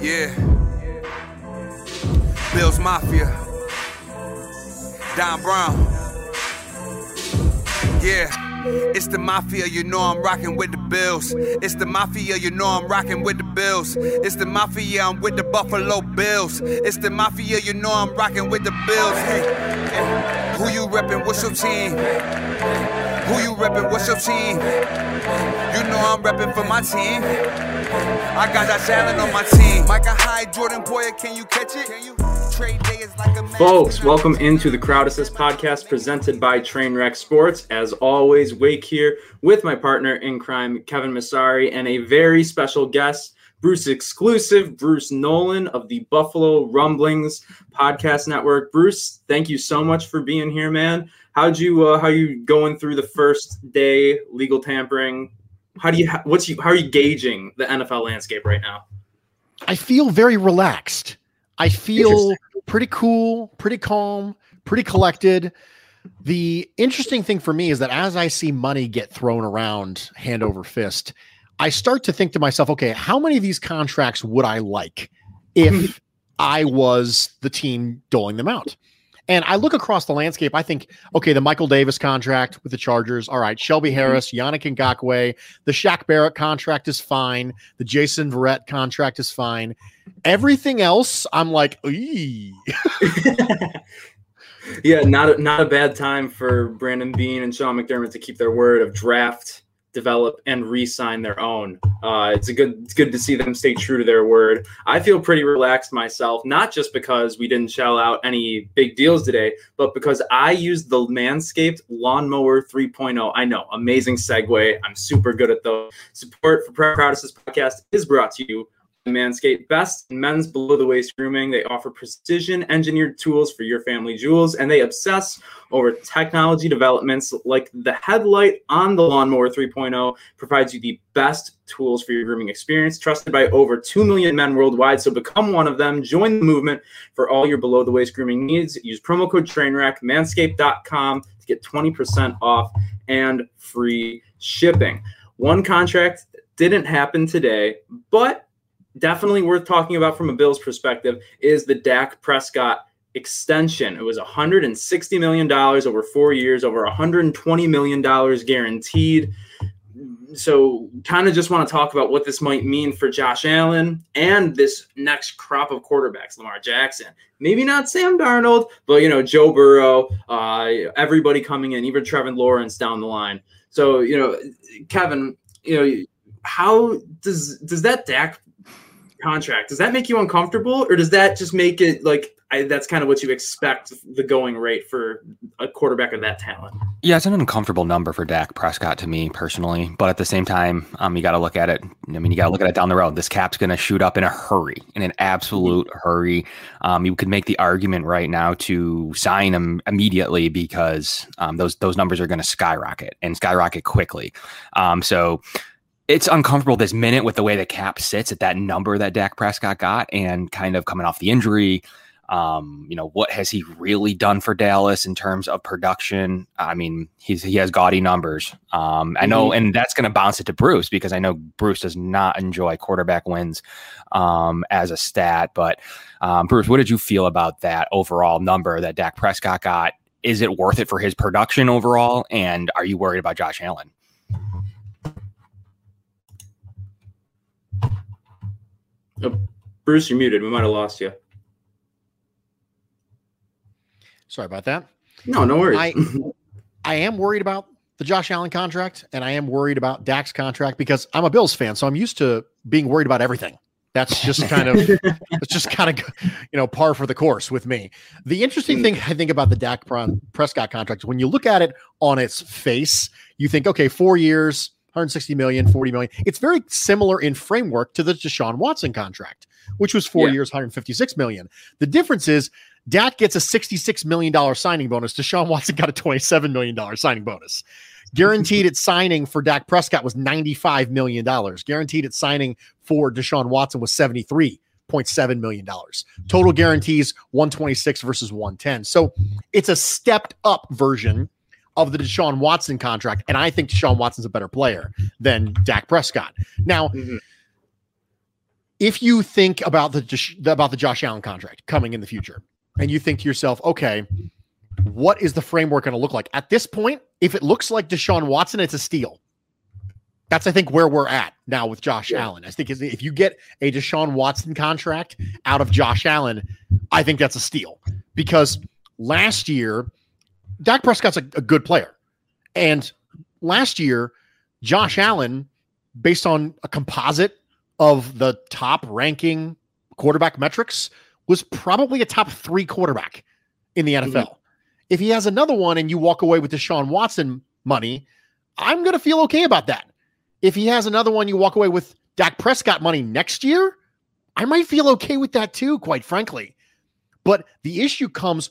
Yeah. Bills Mafia. Don Brown. Yeah. It's the mafia, you know I'm rocking with the Bills. It's the mafia, you know I'm rocking with the Bills. It's the mafia, I'm with the Buffalo Bills. It's the mafia, you know I'm rocking with the Bills. Hey, hey. Who you reppin'? What's your team? Who you reppin'? What's your team? You know I'm reppin' for my team. I got Josh Allen on my team. Micah Hyde, Jordan Poyer, can you catch it? Can you? Like. Folks, welcome into the Crowd Assist podcast presented by Trainwreck Sports. As always, Wake here with my partner in crime, Kevin Masari, and a very special guest, Bruce exclusive, Bruce Nolan of the Buffalo Rumblings Podcast Network. Bruce, thank you so much for being here, man. How'd you uh, how are you going through the first day legal tampering? How do you what's you how are you gauging the NFL landscape right now? I feel very relaxed. I feel pretty cool, pretty calm, pretty collected. The interesting thing for me is that as I see money get thrown around hand over fist, I start to think to myself, okay, how many of these contracts would I like if I was the team doling them out? And I look across the landscape. I think, okay, the Michael Davis contract with the Chargers, all right. Shelby mm-hmm. Harris, Yannick Ngakoue, the Shaq Barrett contract is fine. The Jason Verrett contract is fine. Everything else, I'm like, yeah, not a, not a bad time for Brandon Beane and Sean McDermott to keep their word of draft, develop, and re-sign their own. Uh, it's a good it's good to see them stay true to their word. I feel pretty relaxed myself, not just because we didn't shell out any big deals today, but because I used the Manscaped Lawnmower 3.0. I know, amazing segue. I'm super good at those. Support for Proud Assist podcast is brought to you Manscaped Best in men's below the waist grooming. They offer precision engineered tools for your family jewels, and they obsess over technology developments like the headlight on the Lawnmower 3.0 provides you the best tools for your grooming experience, trusted by over 2 million men worldwide. So become one of them. Join the movement for all your below the waist grooming needs. Use promo code TRAINWRECK, manscaped.com to get 20% off and free shipping. One contract didn't happen today, but definitely worth talking about from a Bills perspective is the Dak Prescott extension. It was $160 million over four years, over $120 million guaranteed. So, kind of just want to talk about what this might mean for Josh Allen and this next crop of quarterbacks, Lamar Jackson. Maybe not Sam Darnold, but you know Joe Burrow, uh, everybody coming in, even Trevor Lawrence down the line. So, you know, Kevin, you know, how does does that Dak contract. Does that make you uncomfortable, or does that just make it like I, that's kind of what you expect the going rate for a quarterback of that talent? Yeah, it's an uncomfortable number for Dak Prescott to me personally, but at the same time, um, you got to look at it. I mean, you got to look at it down the road. This cap's going to shoot up in a hurry, in an absolute mm-hmm. hurry. Um, you could make the argument right now to sign him immediately because um, those those numbers are going to skyrocket and skyrocket quickly. Um, so it's uncomfortable this minute with the way the cap sits at that number that Dak Prescott got and kind of coming off the injury. Um, you know, what has he really done for Dallas in terms of production? I mean, he's he has gaudy numbers. Um, I know, mm-hmm. and that's going to bounce it to Bruce because I know Bruce does not enjoy quarterback wins um, as a stat. But um, Bruce, what did you feel about that overall number that Dak Prescott got? Is it worth it for his production overall? And are you worried about Josh Allen? Oh, Bruce, you're muted. We might have lost you. Sorry about that. No, no worries. I, I am worried about the Josh Allen contract, and I am worried about Dak's contract because I'm a Bills fan, so I'm used to being worried about everything. That's just kind of it's just kind of you know par for the course with me. The interesting thing I think about the Dak Prescott contract, when you look at it on its face, you think, okay, four years, 160 million, 40 million. It's very similar in framework to the Deshaun Watson contract, which was four yeah. years, 156 million. The difference is Dak gets a $66 million signing bonus. Deshaun Watson got a $27 million signing bonus. Guaranteed at signing for Dak Prescott was $95 million. Guaranteed at signing for Deshaun Watson was 73 $0.7 million. Total guarantees 126 versus 110. So it's a stepped up version of the Deshaun Watson contract, and I think Deshaun Watson's a better player than Dak Prescott. Now, mm-hmm. if you think about the about the Josh Allen contract coming in the future, and you think to yourself, okay, what is the framework going to look like at this point? If it looks like Deshaun Watson, it's a steal. That's I think where we're at now with Josh yeah. Allen. I think if you get a Deshaun Watson contract out of Josh Allen, I think that's a steal because last year Dak Prescott's a, a good player, and last year Josh Allen, based on a composite of the top ranking quarterback metrics, was probably a top three quarterback in the NFL. Mm-hmm. If he has another one and you walk away with Deshaun Watson money, I'm going to feel okay about that. If he has another one, you walk away with Dak Prescott money next year, I might feel okay with that too, quite frankly. But the issue comes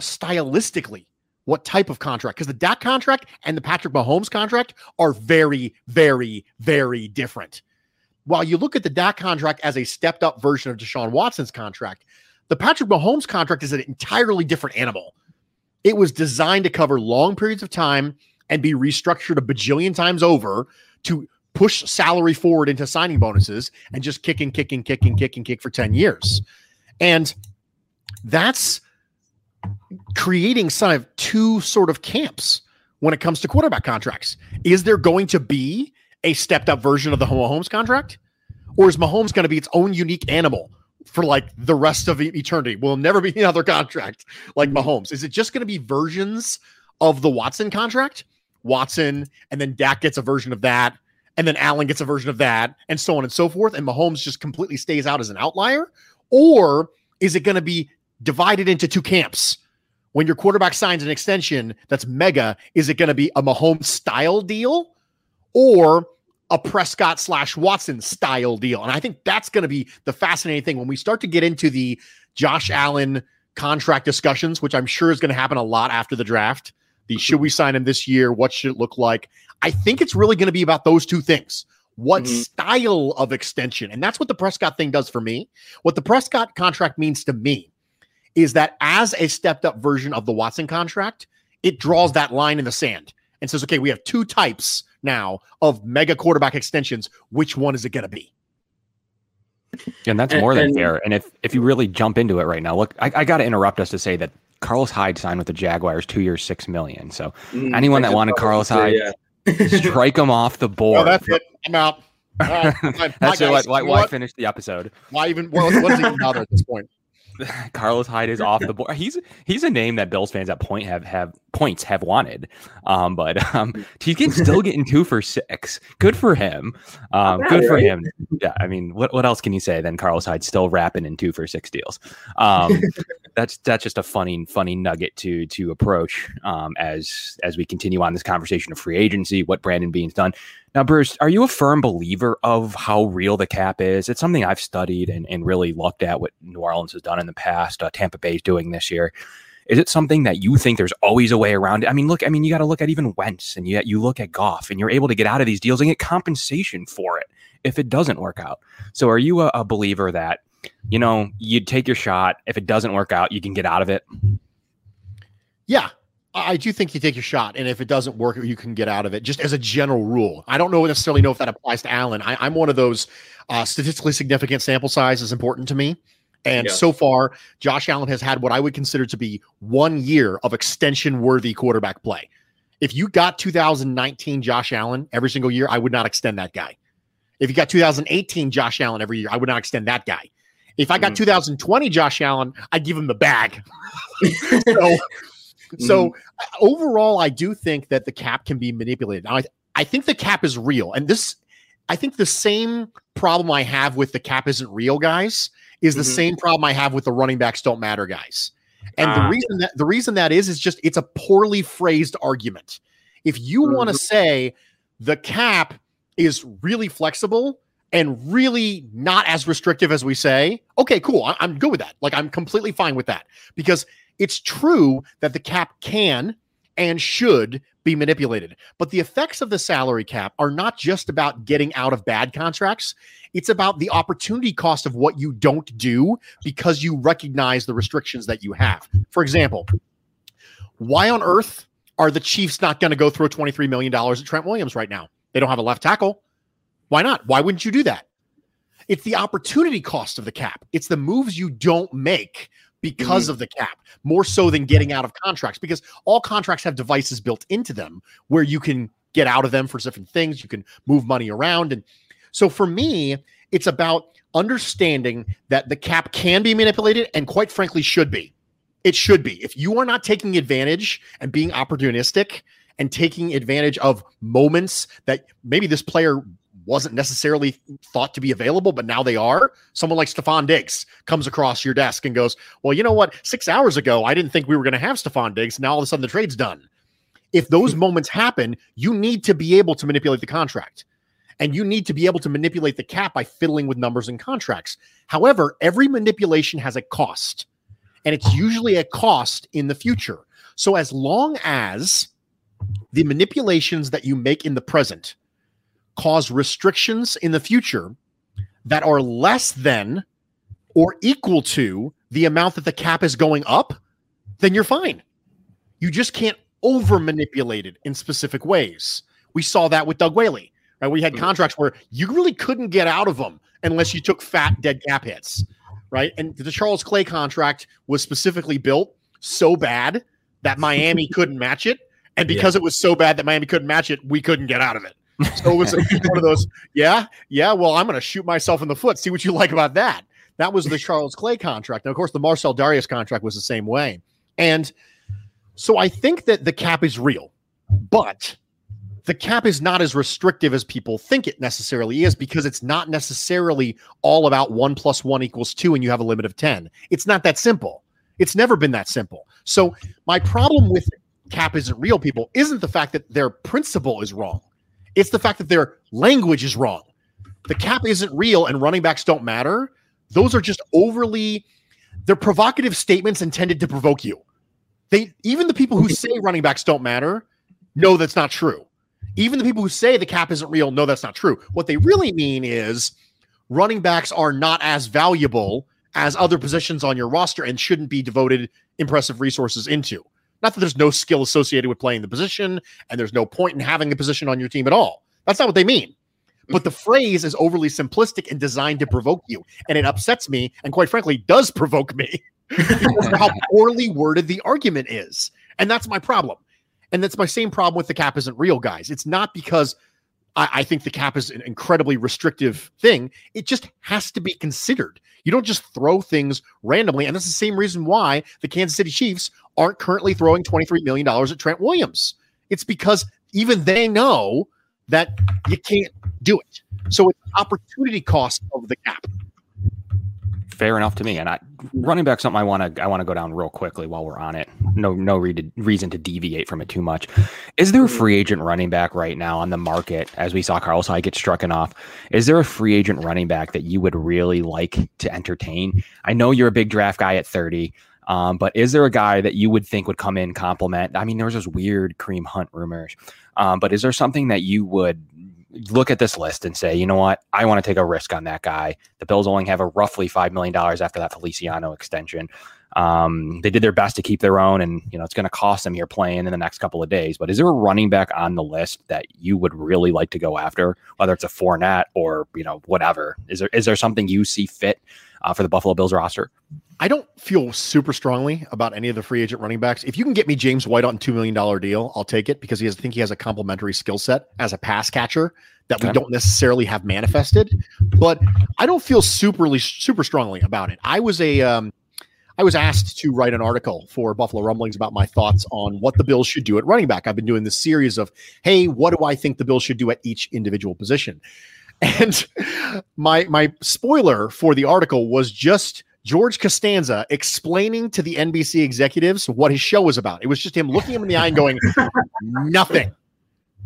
stylistically. What type of contract? Because the Dak contract and the Patrick Mahomes contract are very, very, very different. While you look at the Dak contract as a stepped up version of Deshaun Watson's contract, the Patrick Mahomes contract is an entirely different animal. It was designed to cover long periods of time and be restructured a bajillion times over to push salary forward into signing bonuses and just kick and kick and kick and kick and kick for 10 years. And that's creating kind of two sort of camps when it comes to quarterback contracts. Is there going to be a stepped up version of the Mahomes contract? Or is Mahomes going to be its own unique animal for like the rest of eternity? Will never be another contract like mm-hmm. Mahomes? Is it just going to be versions of the Watson contract? Watson, and then Dak gets a version of that, and then Allen gets a version of that, and so on and so forth. And Mahomes just completely stays out as an outlier? Or is it going to be divided into two camps? When your quarterback signs an extension that's mega, is it going to be a Mahomes style deal or a Prescott slash Watson style deal? And I think that's going to be the fascinating thing when we start to get into the Josh Allen contract discussions, which I'm sure is going to happen a lot after the draft. The should we sign him this year? What should it look like? I think it's really going to be about those two things. What mm-hmm. style of extension? And that's what the Prescott thing does for me. What the Prescott contract means to me is that as a stepped up version of the Watson contract, it draws that line in the sand and says, okay, we have two types now of mega quarterback extensions. Which one is it going to be? And that's more and, than and, fair. And if if you really jump into it right now, look, I, I got to interrupt us to say that Carlos Hyde signed with the Jaguars two years, six million. So mm, anyone that wanted Carlos Hyde, yeah. strike him off the board. Oh, that's it. I'm out. Uh, that's it. Why, why finish the episode? Why even? Well, what does even bother at this point? Carlos Hyde is off the board. He's he's a name that Bills fans at point have have points have wanted, um, but um, he can still getting two for six. Good for him. Um, good for him. Yeah, I mean, what what else can you say Then Carlos Hyde still rapping in two for six deals? Um, that's that's just a funny funny nugget to to approach um, as as we continue on this conversation of free agency. What Brandon Beane's done. Now, Bruce, are you a firm believer of how real the cap is? It's something I've studied and, and really looked at what New Orleans has done in the past. Uh, Tampa Bay is doing this year. Is it something that you think there's always a way around it? I mean, look, I mean, you got to look at even Wentz and yet you look at Goff and you're able to get out of these deals and get compensation for it if it doesn't work out. So are you a, a believer that, you know, you'd take your shot. If it doesn't work out, you can get out of it? Yeah, I do think you take your shot, and if it doesn't work, you can get out of it. Just as a general rule, I don't know necessarily know if that applies to Allen. I, am one of those uh, statistically significant sample size is important to me, and yeah. so far, Josh Allen has had what I would consider to be one year of extension worthy quarterback play. If you got 2019 Josh Allen every single year, I would not extend that guy. If you got 2018 Josh Allen every year, I would not extend that guy. If I got mm. 2020 Josh Allen, I'd give him the bag. so so mm-hmm. overall, I do think that the cap can be manipulated. Now, I, I think the cap is real, and this, I think the same problem I have with the cap isn't real, guys, is the mm-hmm. same problem I have with the running backs don't matter, guys. And the ah. reason that the reason that is is just it's a poorly phrased argument. If you mm-hmm. want to say the cap is really flexible and really not as restrictive as we say, okay, cool. I, I'm good with that. Like I'm completely fine with that because it's true that the cap can and should be manipulated. But the effects of the salary cap are not just about getting out of bad contracts. It's about the opportunity cost of what you don't do because you recognize the restrictions that you have. For example, why on earth are the Chiefs not going to go throw $23 million at Trent Williams right now? They don't have a left tackle. Why not? Why wouldn't you do that? It's the opportunity cost of the cap. It's the moves you don't make because mm-hmm. of the cap, more so than getting out of contracts, because all contracts have devices built into them where you can get out of them for different things. You can move money around. And so for me, it's about understanding that the cap can be manipulated and quite frankly should be. It should be. If you are not taking advantage and being opportunistic and taking advantage of moments that maybe this player wasn't necessarily thought to be available, but now they are. Someone like Stefon Diggs comes across your desk and goes, Well, you know what? Six hours ago, I didn't think we were going to have Stefon Diggs. Now all of a sudden the trade's done. If those hmm. moments happen, you need to be able to manipulate the contract. And you need to be able to manipulate the cap by fiddling with numbers and contracts. However, every manipulation has a cost, and it's usually a cost in the future. So, as long as the manipulations that you make in the present cause restrictions in the future that are less than or equal to the amount that the cap is going up, then you're fine. You just can't over manipulate it in specific ways. We saw that with Doug Whaley. Right? We had mm-hmm. contracts where you really couldn't get out of them unless you took fat dead cap hits. Right. And the Charles Clay contract was specifically built so bad that Miami couldn't match it. And because yeah. it was so bad that Miami couldn't match it, we couldn't get out of it. So it was one of those, yeah, yeah. Well, I'm going to shoot myself in the foot. See what you like about that. That was the Charles Clay contract. Now, of course, the Marcell Dareus contract was the same way. And so I think that the cap is real, but the cap is not as restrictive as people think it necessarily is because it's not necessarily all about one plus one equals two and you have a limit of 10. It's not that simple. It's never been that simple. So my problem with cap isn't real, people, isn't the fact that their principle is wrong. It's the fact that their language is wrong. The cap isn't real and running backs don't matter. Those are just overly they're provocative statements intended to provoke you. They even the people who say running backs don't matter know that's not true. Even the people who say the cap isn't real know that's not true. What they really mean is running backs are not as valuable as other positions on your roster and shouldn't be devoted impressive resources into. Not that there's no skill associated with playing the position and there's no point in having a position on your team at all. That's not what they mean. But the mm-hmm. phrase is overly simplistic and designed to provoke you. And it upsets me and, quite frankly, does provoke me how poorly worded the argument is. And that's my problem. And that's my same problem with the cap isn't real, guys. It's not because I, I, think the cap is an incredibly restrictive thing. It just has to be considered. You don't just throw things randomly. And that's the same reason why the Kansas City Chiefs aren't currently throwing $23 million at Trent Williams. It's because even they know that you can't do it. So it's opportunity cost of the cap fair enough to me. And I, running back something I want to I want to go down real quickly while we're on it. No no re- reason to deviate from it too much. Is there a free agent running back right now on the market as we saw Carlos Hyde get struck off? Is there a free agent running back that you would really like to entertain? I know you're a big draft guy at 30. Um, but is there a guy that you would think would come in compliment? I mean, there was those weird Kareem Hunt rumors. Um, but is there something that you would look at this list and say, you know what, I want to take a risk on that guy. The Bills only have a roughly five million dollars after that Feliciano extension. Um, they did their best to keep their own, and you know it's going to cost them here playing in the next couple of days. But is there a running back on the list that you would really like to go after, whether it's a Fournette or you know whatever? Is there is there something you see fit uh, for the Buffalo Bills roster? I don't feel super strongly about any of the free agent running backs. If you can get me James White on two million dollar deal, I'll take it because he has, I think he has a complementary skill set as a pass catcher that okay. we don't necessarily have manifested. But I don't feel superly super strongly about it. I was a um, I was asked to write an article for Buffalo Rumblings about my thoughts on what the Bills should do at running back. I've been doing this series of, hey, what do I think the Bills should do at each individual position? And my my spoiler for the article was just George Costanza explaining to the NBC executives what his show was about. It was just him looking him in the eye and going, nothing.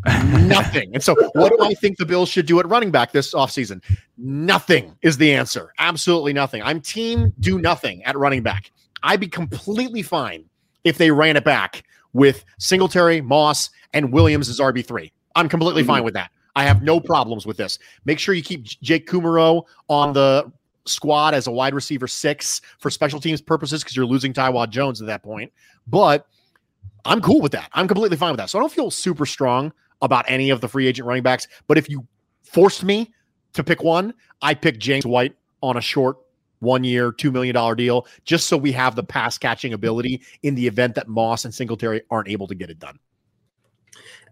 Nothing. And so, what do I think the Bills should do at running back this offseason? Nothing is the answer. Absolutely nothing. I'm team do nothing at running back. I'd be completely fine if they ran it back with Singletary, Moss, and Williams as RB3. I'm completely mm-hmm. fine with that. I have no problems with this. Make sure you keep Jake Kumerow on the squad as a wide receiver six for special teams purposes because you're losing Taiwan Jones at that point. But I'm cool with that. I'm completely fine with that. So I don't feel super strong about any of the free agent running backs. But if you forced me to pick one, I pick James White on a short one year, $2 million deal, just so we have the pass catching ability in the event that Moss and Singletary aren't able to get it done.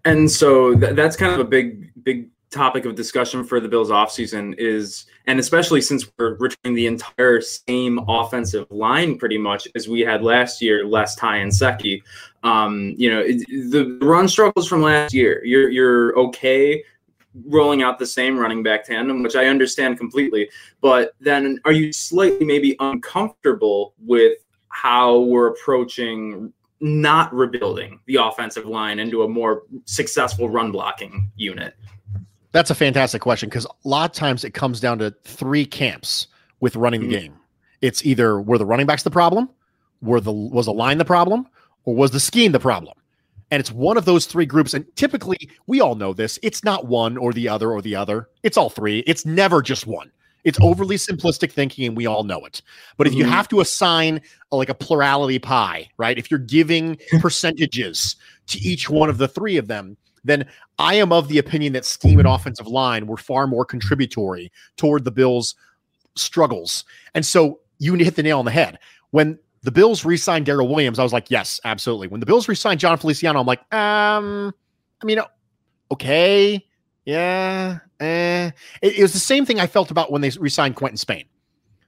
And so th- that's kind of a big, big topic of discussion for the Bills offseason is, and especially since we're returning the entire same offensive line pretty much as we had last year, less Ty Nsekhe. Um, you know, it, the run struggles from last year. You're you're okay rolling out the same running back tandem, which I understand completely. But then are you slightly maybe uncomfortable with how we're approaching not rebuilding the offensive line into a more successful run blocking unit? That's a fantastic question because a lot of times it comes down to three camps with running the mm-hmm. game. It's either were the running backs the problem, were the was the line the problem, or was the scheme the problem? And it's one of those three groups. And typically, we all know this. It's not one or the other or the other. It's all three. It's never just one. It's overly simplistic thinking, and we all know it. But if you mm-hmm. have to assign a, like a plurality pie, right? If you're giving percentages to each one of the three of them, then I am of the opinion that scheme and offensive line were far more contributory toward the Bills' struggles. And so you hit the nail on the head. When the Bills re-signed Daryl Williams, I was like, yes, absolutely. When the Bills re-signed Jon Feliciano, I'm like, um, I mean, okay, yeah, eh. It, it was the same thing I felt about when they re-signed Quinton Spain.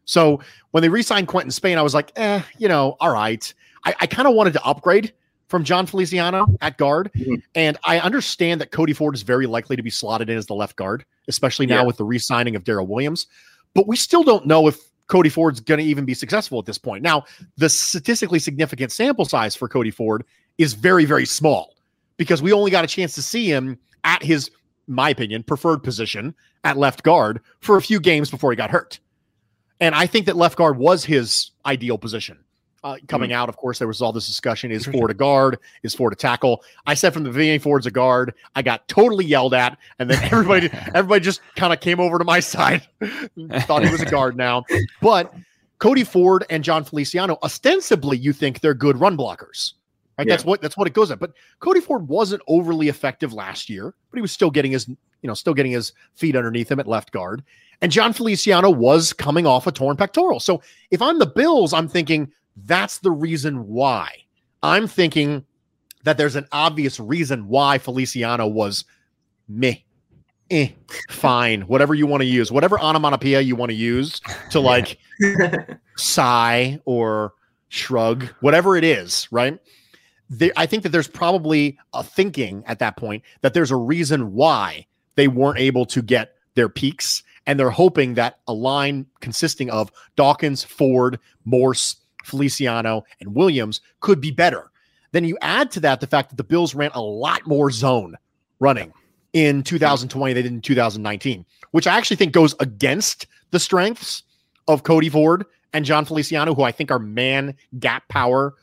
So when they re-signed Quinton Spain, I was like, eh, you know, all right. I, I kind of wanted to upgrade from Jon Feliciano at guard. Mm-hmm. And I understand that Cody Ford is very likely to be slotted in as the left guard, especially now yeah. with the re signing of Daryl Williams. But we still don't know if Cody Ford's going to even be successful at this point. Now, the statistically significant sample size for Cody Ford is very, very small because we only got a chance to see him at his, my opinion, preferred position at left guard for a few games before he got hurt. And I think that left guard was his ideal position uh, coming mm-hmm. out, of course, there was all this discussion: is Ford a guard? Is Ford a tackle? I said from the beginning, Ford's a guard. I got totally yelled at, and then everybody, everybody just kind of came over to my side, thought he was a guard now. But Cody Ford and Jon Feliciano, ostensibly, you think they're good run blockers, right? Yeah. That's what that's what it goes at. But Cody Ford wasn't overly effective last year, but he was still getting his, you know, still getting his feet underneath him at left guard. And Jon Feliciano was coming off a torn pectoral. So if I'm the Bills, I'm thinking that's the reason why. I'm thinking that there's an obvious reason why Feliciano was me. Eh, fine, whatever you want to use, whatever onomatopoeia you want to use to like sigh or shrug, whatever it is, right? I think that there's probably a thinking at that point that there's a reason why they weren't able to get their peaks, and they're hoping that a line consisting of Dawkins, Ford, Morse, Feliciano, and Williams could be better. Then you add to that the fact that the Bills ran a lot more zone running in 2020 they did in 2019, which I actually think goes against the strengths of Cody Ford and Jon Feliciano, who I think are man gap power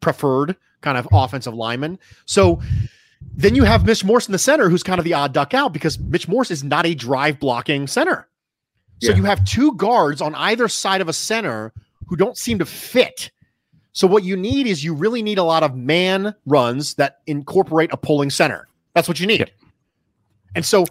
preferred kind of offensive linemen. So then you have Mitch Morse in the center, who's kind of the odd duck out because Mitch Morse is not a drive blocking center. So yeah. you have two guards on either side of a center who don't seem to fit. So what you need is you really need a lot of man runs that incorporate a pulling center. That's what you need. Yep. And so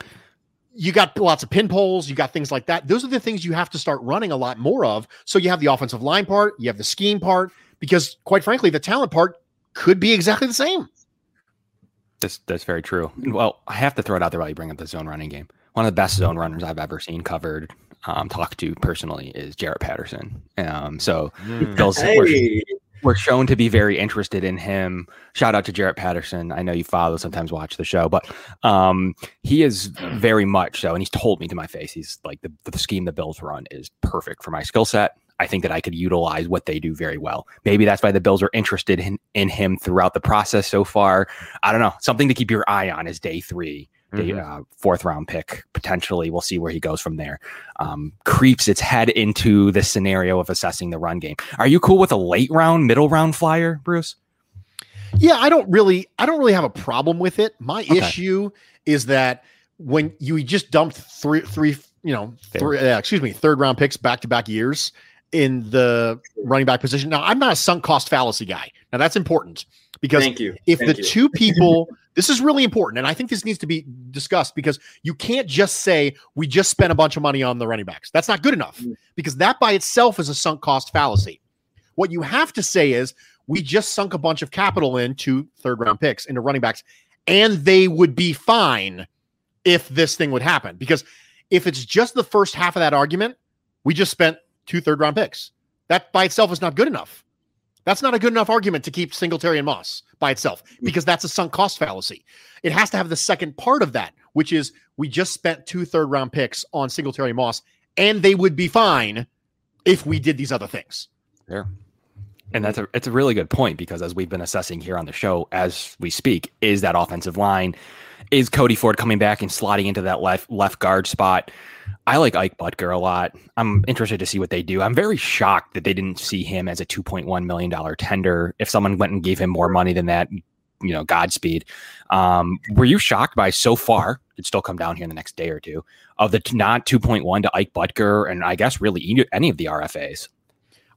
you got lots of pin poles, you got things like that. Those are the things you have to start running a lot more of. So you have the offensive line part, you have the scheme part, because quite frankly, the talent part could be exactly the same. That's that's very true. Well, I have to throw it out there while you bring up the zone running game. One of the best zone runners I've ever seen covered um, talked to personally is Jarrett Patterson. Um, so mm. Bill's hey. we're, we're, shown to be very interested in him. Shout out to Jarrett Patterson. I know you follow, sometimes watch the show, but um, he is very much so. And he's told me to my face, he's like the, the scheme the Bills run is perfect for my skill set. I think that I could utilize what they do very well. Maybe that's why the Bills are interested in, in him throughout the process so far. I don't know. Something to keep your eye on is day three mm-hmm. uh, fourth round pick potentially. We'll see where he goes from there. Um, creeps its head into the scenario of assessing the run game. Are you cool with a late round, middle round flyer, Bruce? Yeah, I don't really, I don't really have a problem with it. My okay. issue is that when you just dumped three, three, you know, three, uh, excuse me, third round picks back to back years in the running back position. Now, I'm not a sunk cost fallacy guy. Now, that's important Because Thank you. if Thank the you. two people this is really important and i think this needs to be discussed because you can't just say we just spent a bunch of money on the running backs that's not good enough Mm. because that by itself is a sunk cost fallacy what you have to say is we just sunk a bunch of capital into third round picks into running backs and they would be fine if this thing would happen because if it's just the first half of that argument we just spent two third round picks that by itself is not good enough that's not a good enough argument to keep Singletary and Moss by itself hmm. because that's a sunk cost fallacy. It has to have the second part of that, which is we just spent two third round picks on Singletary and Moss, and they would be fine if we did these other things. There. And that's a it's a really good point because as we've been assessing here on the show as we speak, is that offensive line, is Cody Ford coming back and slotting into that left left guard spot? I like Ike Boettger a lot. I'm interested to see what they do. I'm very shocked that they didn't see him as a 2.1 million dollar tender. If someone went and gave him more money than that, you know, Godspeed. Um, were you shocked by so far? It'd still come down here in the next day or two of the t- not 2.1 to Ike Boettger, and I guess really any- any of the RFAs.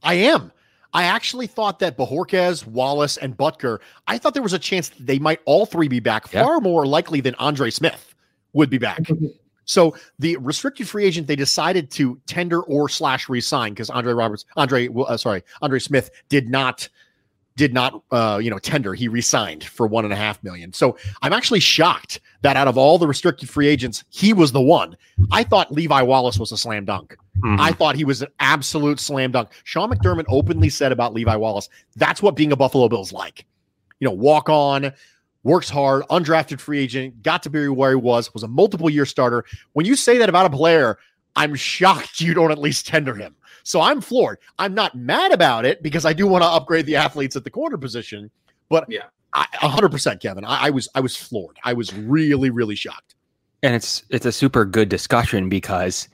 I am. I actually thought that Bojorquez, Wallace, and Boettger, I thought there was a chance that they might all three be back, Yeah. far more likely than Andre Smith would be back. So the restricted free agent they decided to tender or slash resign because Andre Roberts, Andre, uh, sorry, Andre Smith did not did not uh, you know tender. He resigned for one and a half million. So I'm actually shocked that out of all the restricted free agents, he was the one. I thought Levi Wallace was a slam dunk. I thought he was an absolute slam dunk. Sean McDermott openly said about Levi Wallace, that's what being a Buffalo Bill's like. You know, walk on, works hard, undrafted free agent, got to be where he was, was a multiple year starter. When you say that about a player, I'm shocked you don't at least tender him. So I'm floored. I'm not mad about it because I do want to upgrade the athletes at the corner position. But Yeah. I, 100%, Kevin. I, I was I was floored. I was really really shocked. And it's it's a super good discussion because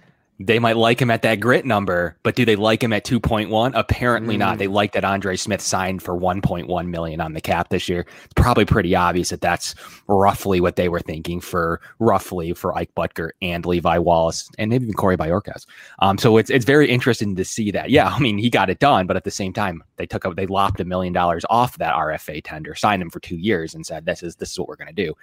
they might like him at that grit number, but do they like him at 2.1? Apparently not. Mm. They like that Andre Smith signed for 1.1 million on the cap this year. It's probably pretty obvious that that's roughly what they were thinking for roughly for Ike Boettger and Levi Wallace and maybe even Corey Bojorquez. Um, so it's it's very interesting to see that. Yeah, I mean he got it done, but at the same time they took a, they lopped a million dollars off that RFA tender, signed him for two years, and said this is this is what we're going to do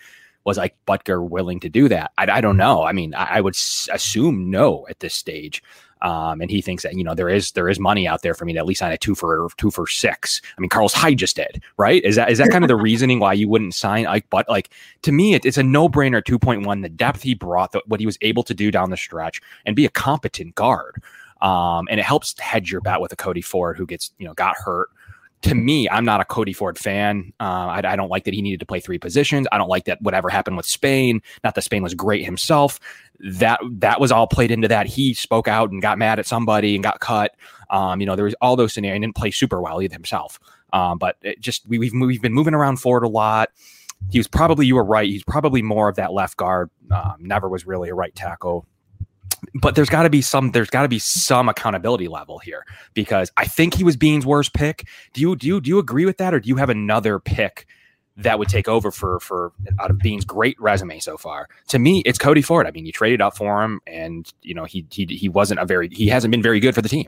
was like Boettger willing to do that? I, I don't know. I mean, I, I would s- assume no at this stage. Um, and he thinks that you know there is there is money out there for me to at least sign a two for two for six. I mean, Carlos Hyde just did right. Is that is that kind of the reasoning why you wouldn't sign Ike? But like to me, it, it's a no brainer. Two point one, the depth he brought, the, what he was able to do down the stretch, and be a competent guard. Um, and it helps hedge your bet with a Cody Ford who gets you know got hurt to me, I'm not a Cody Ford fan. Uh, I, I, don't like that he needed to play three positions. I don't like that whatever happened with Spain. Not that Spain was great himself. That that was all played into that. He spoke out and got mad at somebody and got cut. Um, you know, there was all those scenarios. He didn't play super well either himself. Um, but just we, we've we've been moving around Ford a lot. He was probably you were right. He's probably more of that left guard. Um, never was really a right tackle but there's got to be some there's got to be some accountability level here because I think he was Beane's worst pick. Do you do you do you agree with that, or do you have another pick that would take over for for out of Beane's great resume so far? To me, it's Cody Ford. I mean, you traded up for him, and you know he he he wasn't a very he hasn't been very good for the team.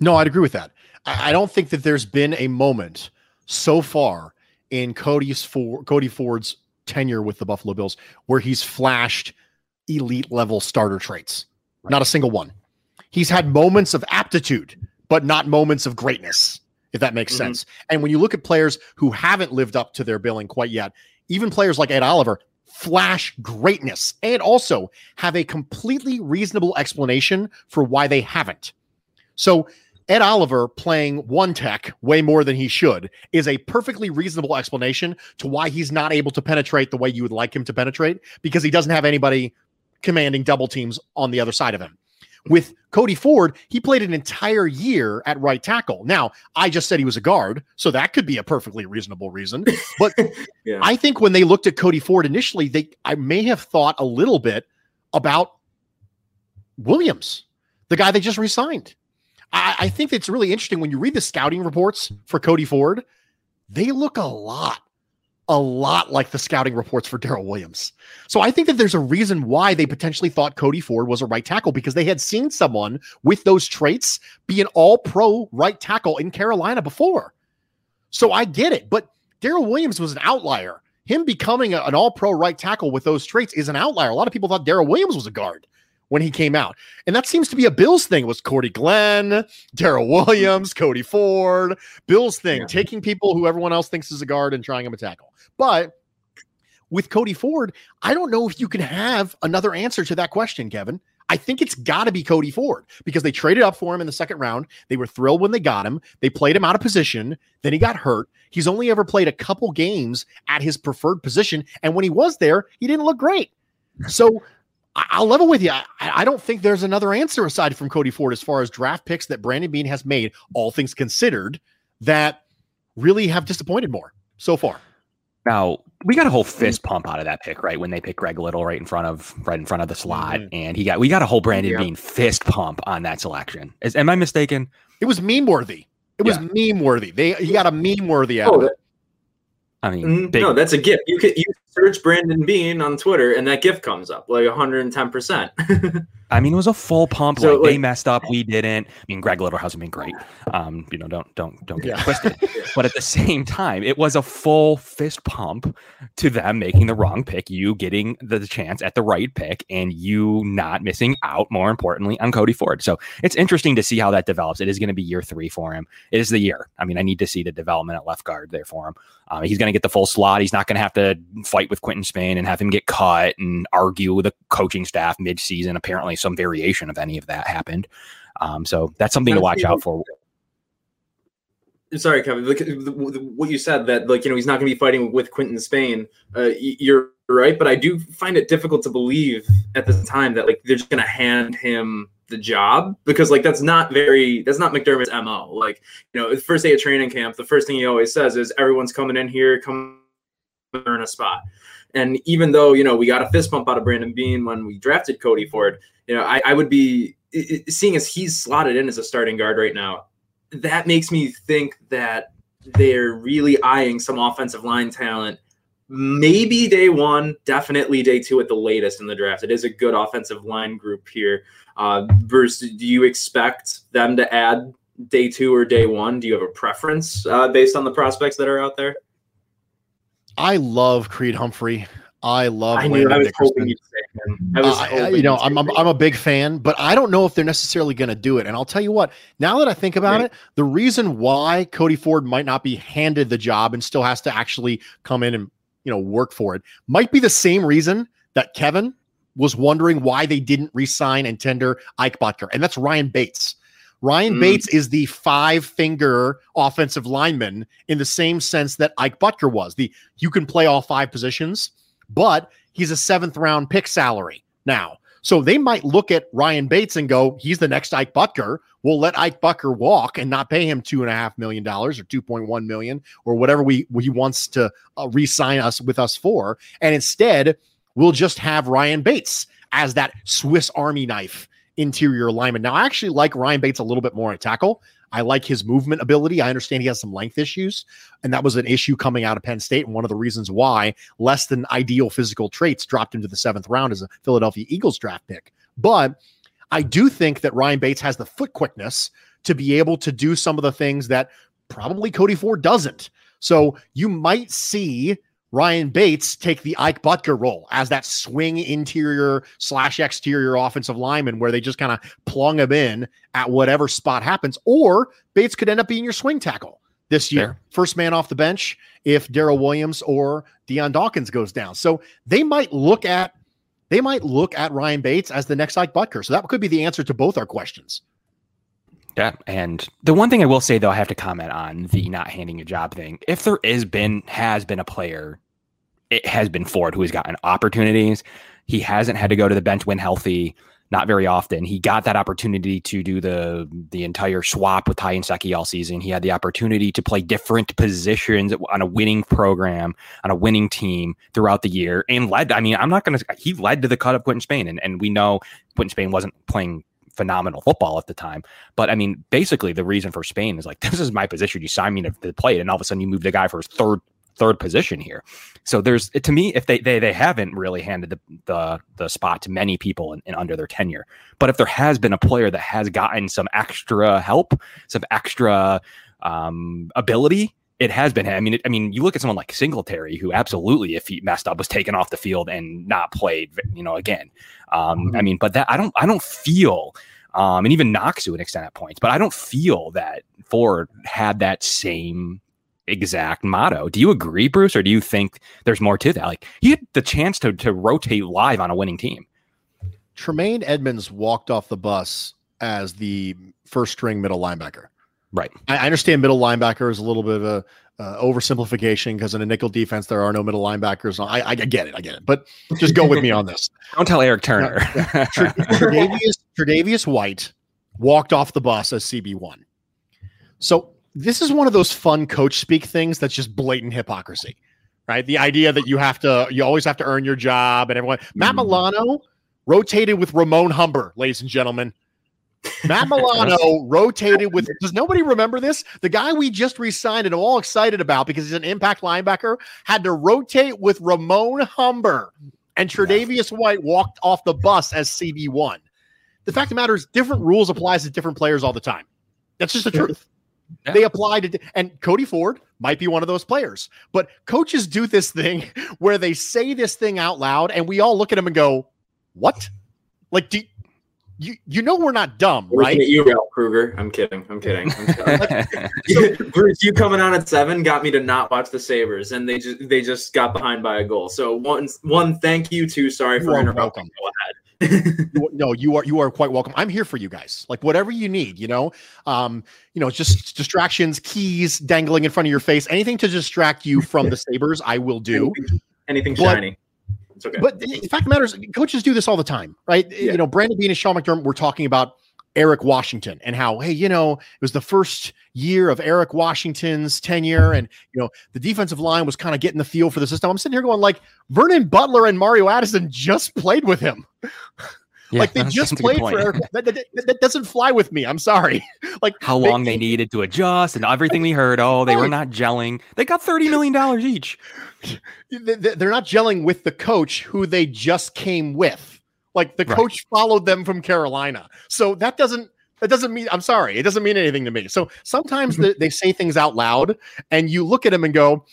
No, I'd agree with that. I, I don't think that there's been a moment so far in Cody's for Cody Ford's tenure with the Buffalo Bills where he's flashed elite level starter traits. Not a single one. He's had moments of aptitude, but not moments of greatness, if that makes Mhm. sense. And when you look at players who haven't lived up to their billing quite yet, even players like Ed Oliver flash greatness and also have a completely reasonable explanation for why they haven't. So Ed Oliver playing one tech way more than he should is a perfectly reasonable explanation to why he's not able to penetrate the way you would like him to penetrate because he doesn't have anybody commanding double teams on the other side of him. With Cody Ford, he played an entire year at right tackle. Now, I just said he was a guard, so that could be a perfectly reasonable reason. But Yeah. I think when they looked at Cody Ford initially, they I may have thought a little bit about Williams, the guy they just resigned. I, I think it's really interesting when you read the scouting reports for Cody Ford, they look a lot, a lot like the scouting reports for Daryl Williams. So I think that there's a reason why they potentially thought Cody Ford was a right tackle because they had seen someone with those traits be an all pro right tackle in Carolina before. So I get it. But Daryl Williams was an outlier. Him becoming a, an all pro right tackle with those traits is an outlier. A lot of people thought Daryl Williams was a guard when he came out. And that seems to be a Bills thing. It was Cordy Glenn, Daryl Williams, Cody Ford, Bills thing, yeah. taking people who everyone else thinks is a guard and trying them a tackle. But with Cody Ford, I don't know if you can have another answer to that question, Kevin. I think it's got to be Cody Ford because they traded up for him in the second round. They were thrilled when they got him. They played him out of position. Then he got hurt. He's only ever played a couple games at his preferred position. And when he was there, he didn't look great. So I'll level with you. I, I, don't think there's another answer aside from Cody Ford as far as draft picks that Brandon Beane has made, all things considered, that really have disappointed more so far. Now we got a whole fist pump out of that pick, right? When they picked Greg Little right in front of right in front of the slot, mm-hmm. and he got we got a whole Brandon yeah. Beane fist pump on that selection. Is am I mistaken? It was meme worthy. It was yeah. meme worthy. They he got a meme worthy out oh, of it. I mean, mm, big, no, that's a gift. You could you search Brandon Beane on Twitter, and that gift comes up like 110. percent I mean, it was a full pump. So, like, like, they messed up, we didn't. I mean, Greg Little hasn't been great. Um, you know, don't don't don't get yeah. twisted. but at the same time, it was a full fist pump to them making the wrong pick, you getting the chance at the right pick, and you not missing out. More importantly, on Cody Ford. So it's interesting to see how that develops. It is going to be year three for him. It is the year. I mean, I need to see the development at left guard there for him. Uh, he's going to get the full slot. He's not going to have to fight with Quinton Spain and have him get cut and argue with the coaching staff mid-season. Apparently, some variation of any of that happened. Um, so that's something to watch out for. Sorry, Kevin. What you said that like you know he's not going to be fighting with Quinton Spain. Uh, you're right, but I do find it difficult to believe at the time that like they're just going to hand him the job because like that's not very that's not McDermott's mo. Like you know, the first day of training camp, the first thing he always says is everyone's coming in here, come earn a spot. And even though you know we got a fist bump out of Brandon Beane when we drafted Cody Ford, you know I, I would be seeing as he's slotted in as a starting guard right now. That makes me think that they're really eyeing some offensive line talent maybe day one, definitely day two at the latest in the draft. It is a good offensive line group here. Uh, Bruce, do you expect them to add day two or day one? Do you have a preference uh, based on the prospects that are out there? I love Creed Humphrey. I love. I knew. I was Nickerson. hoping you'd say him. I was. Uh, you know, I'm, I'm, I'm a big fan, but I don't know if they're necessarily going to do it. And I'll tell you what. Now that I think about right. it, the reason why Cody Ford might not be handed the job and still has to actually come in and you know work for it might be the same reason that Kevin was wondering why they didn't resign and tender Ike Boettger, and that's Ryan Bates. Ryan mm. Bates is the five finger offensive lineman in the same sense that Ike Boettger was. The you can play all five positions, but he's a seventh round pick salary now. So they might look at Ryan Bates and go, he's the next Ike Boettger. We'll let Ike Boettger walk and not pay him two and a half million dollars or two point one million or whatever we he wants to uh, re-sign us with us for, and instead we'll just have Ryan Bates as that Swiss Army knife interior lineman. Now, I actually like Ryan Bates a little bit more at tackle. I like his movement ability. I understand he has some length issues, and that was an issue coming out of Penn State. And one of the reasons why less than ideal physical traits dropped him to the seventh round as a Philadelphia Eagles draft pick. But I do think that Ryan Bates has the foot quickness to be able to do some of the things that probably Cody Ford doesn't. So you might see Ryan Bates take the Ike Boettger role as that swing interior slash exterior offensive lineman where they just kind of plung him in at whatever spot happens. Or Bates could end up being your swing tackle this year. Fair. First man off the bench if Daryl Williams or Dion Dawkins goes down. So they might look at they might look at Ryan Bates as the next Ike Boettger. So that could be the answer to both our questions. Yeah, and the one thing I will say though, I have to comment on the not handing a job thing. If there is been has been a player it has been Ford who has gotten opportunities. He hasn't had to go to the bench when healthy, not very often. He got that opportunity to do the the entire swap with Ty Nsekhe all season. He had the opportunity to play different positions on a winning program, on a winning team throughout the year, and led. I mean, I'm not going to. He led to the cut of Quinton Spain, and, and we know Quinton Spain wasn't playing phenomenal football at the time. But I mean, basically, the reason for Spain is like, this is my position. You sign me to, to play it, and all of a sudden you move the guy for his third third position here. So there's to me, if they they, they haven't really handed the, the the spot to many people in, in, under their tenure, but if there has been a player that has gotten some extra help, some extra um, ability it has been. I mean, it, I mean, you look at someone like Singletary, who absolutely, if he messed up, was taken off the field and not played. You know, again. Um, mm-hmm. I mean, but that I don't, I don't feel, um, and even Knox to an extent at points, but I don't feel that Ford had that same exact motto. Do you agree, Bruce, or do you think there's more to that? Like he had the chance to to rotate live on a winning team. Tremaine Edmunds walked off the bus as the first string middle linebacker. Right. I, understand middle linebacker is a little bit of a uh, oversimplification because in a nickel defense there are no middle linebackers. I, I, get it, I get it, but just go with me on this. Don't tell Eric Turner. yeah. Tre'Davious, Tre'Davious White walked off the bus as CB one. So this is one of those fun coach speak things that's just blatant hypocrisy, right? The idea that you have to, you always have to earn your job, and everyone. Matt hmm. Milano rotated with Ramon Humber, ladies and gentlemen. Matt Milano rotated with. Does nobody remember this? The guy we just re-signed and I'm all excited about because he's an impact linebacker had to rotate with Ramon Humber, and Tre'Davious White walked off the bus as CB one. The fact of the matter is, different rules applies to different players all the time. That's just the truth. Yeah. They apply to, and Cody Ford might be one of those players. But coaches do this thing where they say this thing out loud, and we all look at them and go, "What? Like, do you you know we're not dumb, we're right?" you, Ralph Krueger. I'm kidding. I'm kidding. I'm like, so, Bruce, you coming on at seven got me to not watch the Sabres, and they just they just got behind by a goal. So one one, thank you. Two, sorry for interrupting. Go ahead no, you are you are quite welcome. I'm here for you guys. Like whatever you need, you know. Um, you know, just distractions, keys dangling in front of your face, anything to distract you from the Sabres, I will do. Anything, anything shiny. It's okay. But the fact matters, coaches do this all the time, right? Yeah. You know, Brandon Beane and Sean McDermott were talking about Eric Washington and how, hey, you know, it was the first year of Eric Washington's tenure, and you know, the defensive line was kind of getting the feel for the system. I'm sitting here going, like, Vernon Butler and Mario Addison just played with him. Yeah, like they just played for Eric. That, that, that, doesn't fly with me. I'm sorry. like how long they, they, needed to adjust and everything we heard. Oh, they were not gelling. They got thirty million dollars each. They're not gelling with the coach who they just came with. Like the right. coach followed them from Carolina. So that doesn't that doesn't mean I'm sorry. It doesn't mean anything to me. So sometimes mm-hmm. the, they say things out loud and you look at them and go,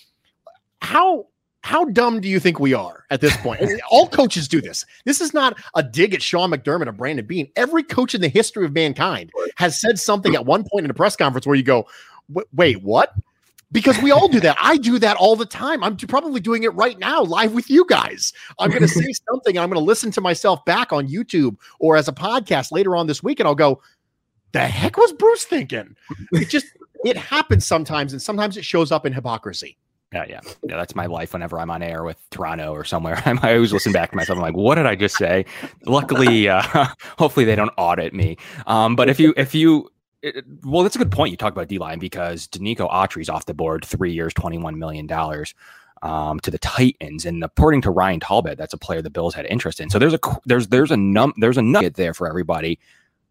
how how dumb do you think we are at this point? all coaches do this. This is not a dig at Sean McDermott or Brandon Beane. Every coach in the history of mankind has said something at one point in a press conference where you go, wait, what? Because we all do that. I do that all the time. I'm probably doing it right now live with you guys. I'm going to say something. I'm going to listen to myself back on YouTube or as a podcast later on this week, and I'll go, "The heck was Bruce thinking?" It just it happens sometimes, and sometimes it shows up in hypocrisy. Yeah, yeah, yeah. That's my life. Whenever I'm on air with Toronto or somewhere, I always listen back to myself. I'm like, "What did I just say?" Luckily, uh, hopefully they don't audit me. Um, but if you if you it, well, that's a good point. You talk about D line because Denico Autry's off the board, three years, twenty-one million dollars um, to the Titans, and according to Ryan Talbot, that's a player the Bills had interest in. So there's a there's there's a num there's a nugget there for everybody.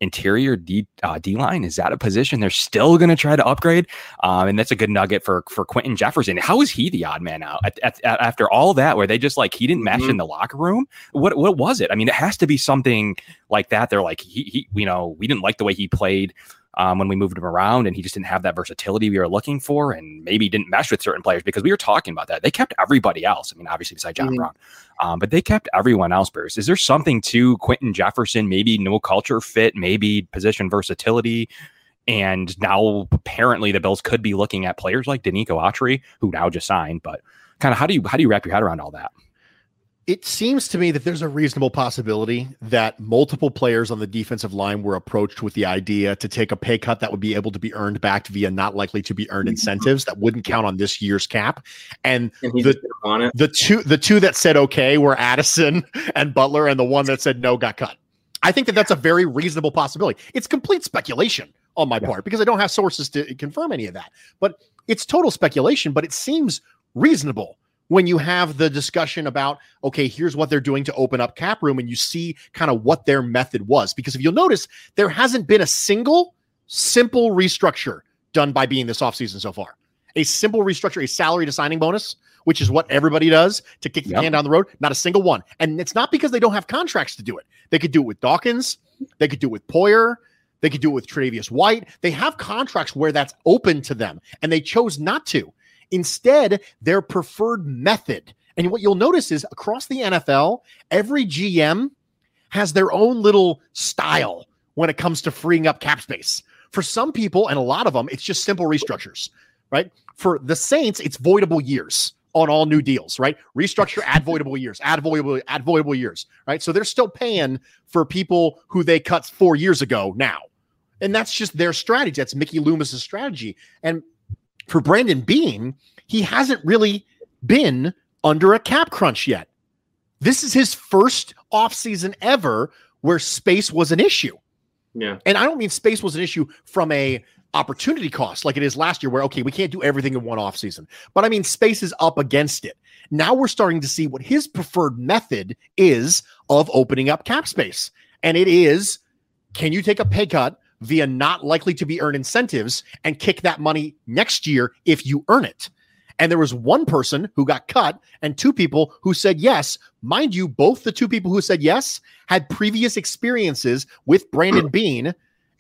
Interior D uh, D line is that a position they're still going to try to upgrade, um, and that's a good nugget for for Quinton Jefferson. How is he the odd man out at, at, at, after all that? Where they just like he didn't mesh mm-hmm. in the locker room? What what was it? I mean, it has to be something like that. They're like he, he you know we didn't like the way he played um, when we moved him around, and he just didn't have that versatility we were looking for, and maybe didn't mesh with certain players because we were talking about that. They kept everybody else. I mean, obviously besides John mm-hmm. Brown, um, but they kept everyone else. Bruce, is there something to Quinton Jefferson? Maybe no culture fit, maybe position versatility. And now apparently the Bills could be looking at players like Denico Autry, who now just signed. But kind of how do you how do you wrap your head around all that? It seems to me that there's a reasonable possibility that multiple players on the defensive line were approached with the idea to take a pay cut that would be able to be earned back via not likely to be earned incentives that wouldn't count on this year's cap. And, and the, the two the two that said okay were Addison and Butler, and the one that said no got cut. I think that that's a very reasonable possibility. It's complete speculation on my yeah. part because I don't have sources to confirm any of that. But it's total speculation, but it seems reasonable when you have the discussion about, okay, here's what they're doing to open up cap room, and you see kind of what their method was. Because if you'll notice, there hasn't been a single simple restructure done by Beane this offseason so far. A simple restructure, a salary to signing bonus, which is what everybody does to kick the yep. can down the road. Not a single one. And it's not because they don't have contracts to do it. They could do it with Dawkins, they could do it with Poyer, they could do it with Tre'Davious White. They have contracts where that's open to them, and they chose not to Instead, their preferred method. And what you'll notice is across the NFL, every GM has their own little style when it comes to freeing up cap space. For some people, and a lot of them, it's just simple restructures, right? For the Saints, it's voidable years on all new deals, right? Restructure, add voidable years, add voidable, add voidable years, right? So they're still paying for people who they cut four years ago now. And that's just their strategy. That's Mickey Loomis's strategy. And for Brandon Beane, he hasn't really been under a cap crunch yet. This is his first offseason ever where space was an issue. Yeah. And I don't mean space was an issue from a opportunity cost like it is last year where okay, we can't do everything in one off season. But I mean space is up against it. Now we're starting to see what his preferred method is of opening up cap space. And it is can you take a pay cut via not likely to be earned incentives and kick that money next year if you earn it? And there was one person who got cut and two people who said yes. Mind you, both the two people who said yes had previous experiences with Brandon Beane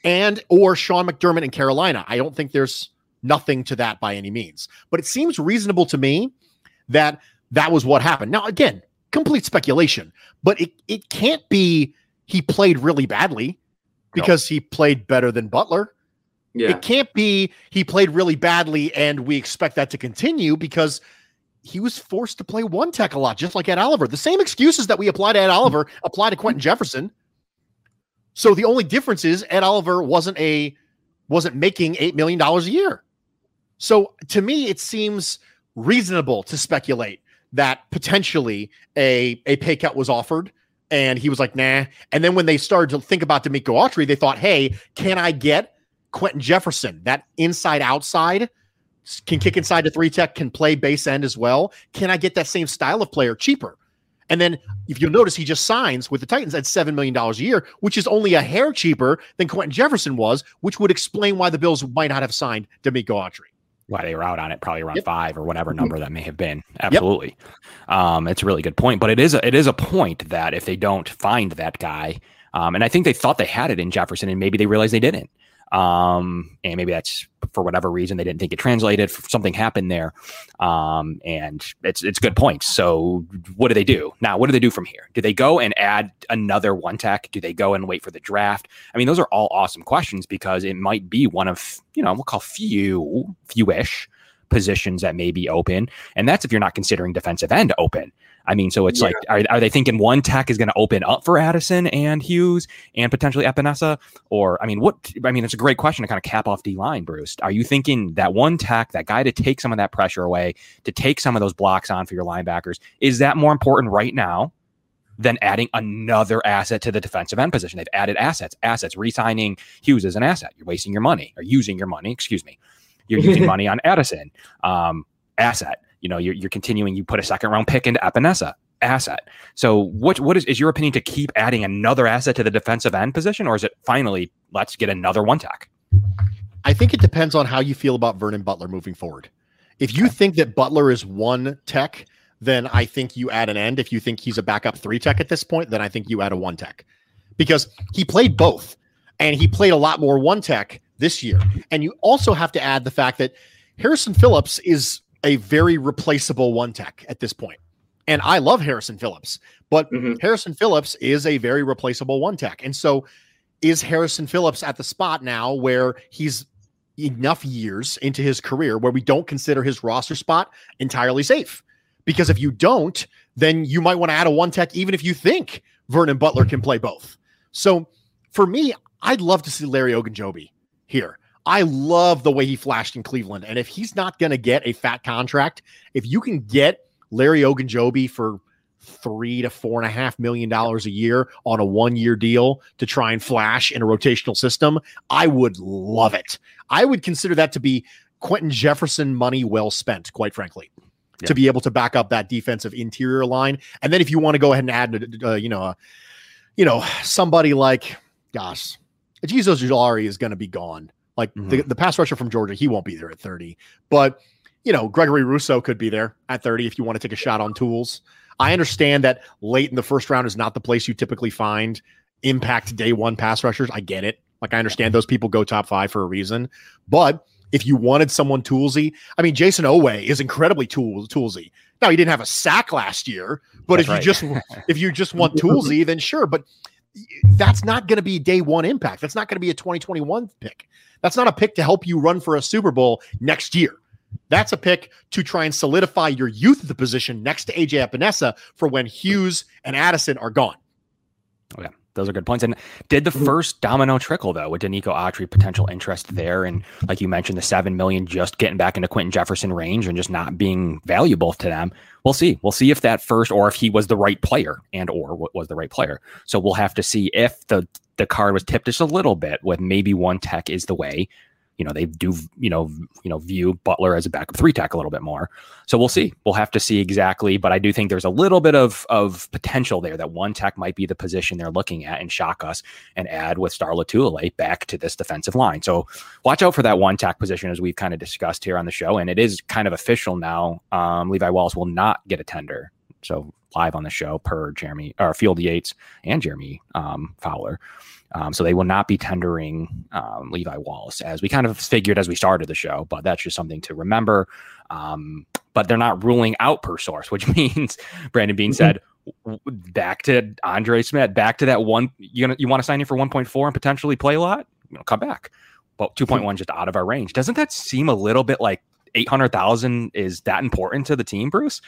and or Sean McDermott in Carolina. I don't think there's nothing to that by any means, but it seems reasonable to me that that was what happened. Now, again, complete speculation, but it, it can't be he played really badly because he played better than Butler. Yeah. It can't be he played really badly and we expect that to continue because he was forced to play one tech a lot, just like Ed Oliver. The same excuses that we apply to Ed Oliver apply to Quinton Jefferson. So the only difference is Ed Oliver wasn't a wasn't making eight million dollars a year. So to me, it seems reasonable to speculate that potentially a a pay cut was offered and he was like, nah. And then when they started to think about Denico Autry, they thought, hey, can I get Quinton Jefferson, that inside outside, can kick inside to three tech, can play base end as well. Can I get that same style of player cheaper? And then if you'll notice, he just signs with the Titans at $7 million a year, which is only a hair cheaper than Quinton Jefferson was, which would explain why the Bills might not have signed Denico Autry. Why they were out on it, probably around yep. five or whatever number that may have been. Absolutely, yep. um, it's a really good point. But it is a, it is a point that if they don't find that guy, um, and I think they thought they had it in Jefferson, and maybe they realized they didn't. Um, and maybe that's for whatever reason they didn't think it translated. Something happened there, um, and it's it's good points. So what do they do now? What do they do from here? Do they go and add another one tech? Do they go and wait for the draft? I mean, those are all awesome questions because it might be one of you know we'll call few fewish positions that may be open, and that's if you're not considering defensive end open. I mean, so it's yeah. like, are, are they thinking one tech is going to open up for Addison and Hughes and potentially Epenesa? Or, I mean, what, I mean, it's a great question to kind of cap off D line, Bruce. Are you thinking that one tech, that guy to take some of that pressure away, to take some of those blocks on for your linebackers, is that more important right now than adding another asset to the defensive end position? They've added assets, assets, re signing Hughes as an asset. You're wasting your money or using your money, excuse me. You're using money on Addison, um, asset you know, you're, you're continuing, you put a second round pick into Epenesa asset. So what what is, is your opinion to keep adding another asset to the defensive end position, or is it finally let's get another one tech? I think it depends on how you feel about Vernon Butler moving forward. If you think that Butler is one tech, then I think you add an end. If you think he's a backup three tech at this point, then I think you add a one tech because he played both and he played a lot more one tech this year. And you also have to add the fact that Harrison Phillips is a very replaceable one tech at this point. And I love Harrison Phillips, but mm-hmm. Harrison Phillips is a very replaceable one tech. And so is Harrison Phillips at the spot now where he's enough years into his career where we don't consider his roster spot entirely safe? Because if you don't, then you might want to add a one tech, even if you think Vernon Butler can play both. So for me, I'd love to see Larry Ogunjobi here. I love the way he flashed in Cleveland. And if he's not going to get a fat contract, if you can get Larry Ogunjobi for three to four and a half million dollars a year on a one year deal to try and flash in a rotational system, I would love it. I would consider that to be Quinton Jefferson money well spent, quite frankly, yeah. to be able to back up that defensive interior line. And then if you want to go ahead and add, uh, you know, uh, you know, somebody like, gosh, Azeez Ojulari is going to be gone. Like mm-hmm. the, the pass rusher from Georgia, he won't be there at 30. But, you know, Gregory Rousseau could be there at 30 if you want to take a shot on tools. I understand that late in the first round is not the place you typically find impact day one pass rushers. I get it. Like I understand those people go top five for a reason. But if you wanted someone toolsy, I mean, Jayson Oweh is incredibly tool toolsy. Now he didn't have a sack last year, but That's if right. you just if you just want toolsy, then sure. But that's not going to be day one impact. That's not going to be a 2021 pick. That's not a pick to help you run for a Super Bowl next year. That's a pick to try and solidify your youth at the position next to AJ Epenesa for when Hughes and Addison are gone. Okay, those are good points. And did the mm-hmm. first domino trickle though with Denico Autry potential interest there, and like you mentioned, the seven million just getting back into Quinton Jefferson range and just not being valuable to them. We'll see. We'll see if that first, or if he was the right player, and or what was the right player. So we'll have to see if the the card was tipped just a little bit with maybe one tech is the way. You know, they do, you know, you know, view Butler as a backup three tech a little bit more. So we'll see. We'll have to see exactly, but I do think there's a little bit of of potential there that one tech might be the position they're looking at and shock us and add with Star Lotulelei back to this defensive line. So watch out for that one tech position as we've kind of discussed here on the show, and it is kind of official now. Um, Levi Wallace will not get a tender. So live on the show per Jeremy or Field Yates and Jeremy um, Fowler. Um, so they will not be tendering um, Levi Wallace as we kind of figured as we started the show, but that's just something to remember. Um, but they're not ruling out per source, which means Brandon Beane said back to Andre Smith, back to that one. You gonna you want to sign him for 1.4 and potentially play a lot? You know, come back. But 2.1 just out of our range. Doesn't that seem a little bit like 800,000 is that important to the team, Bruce?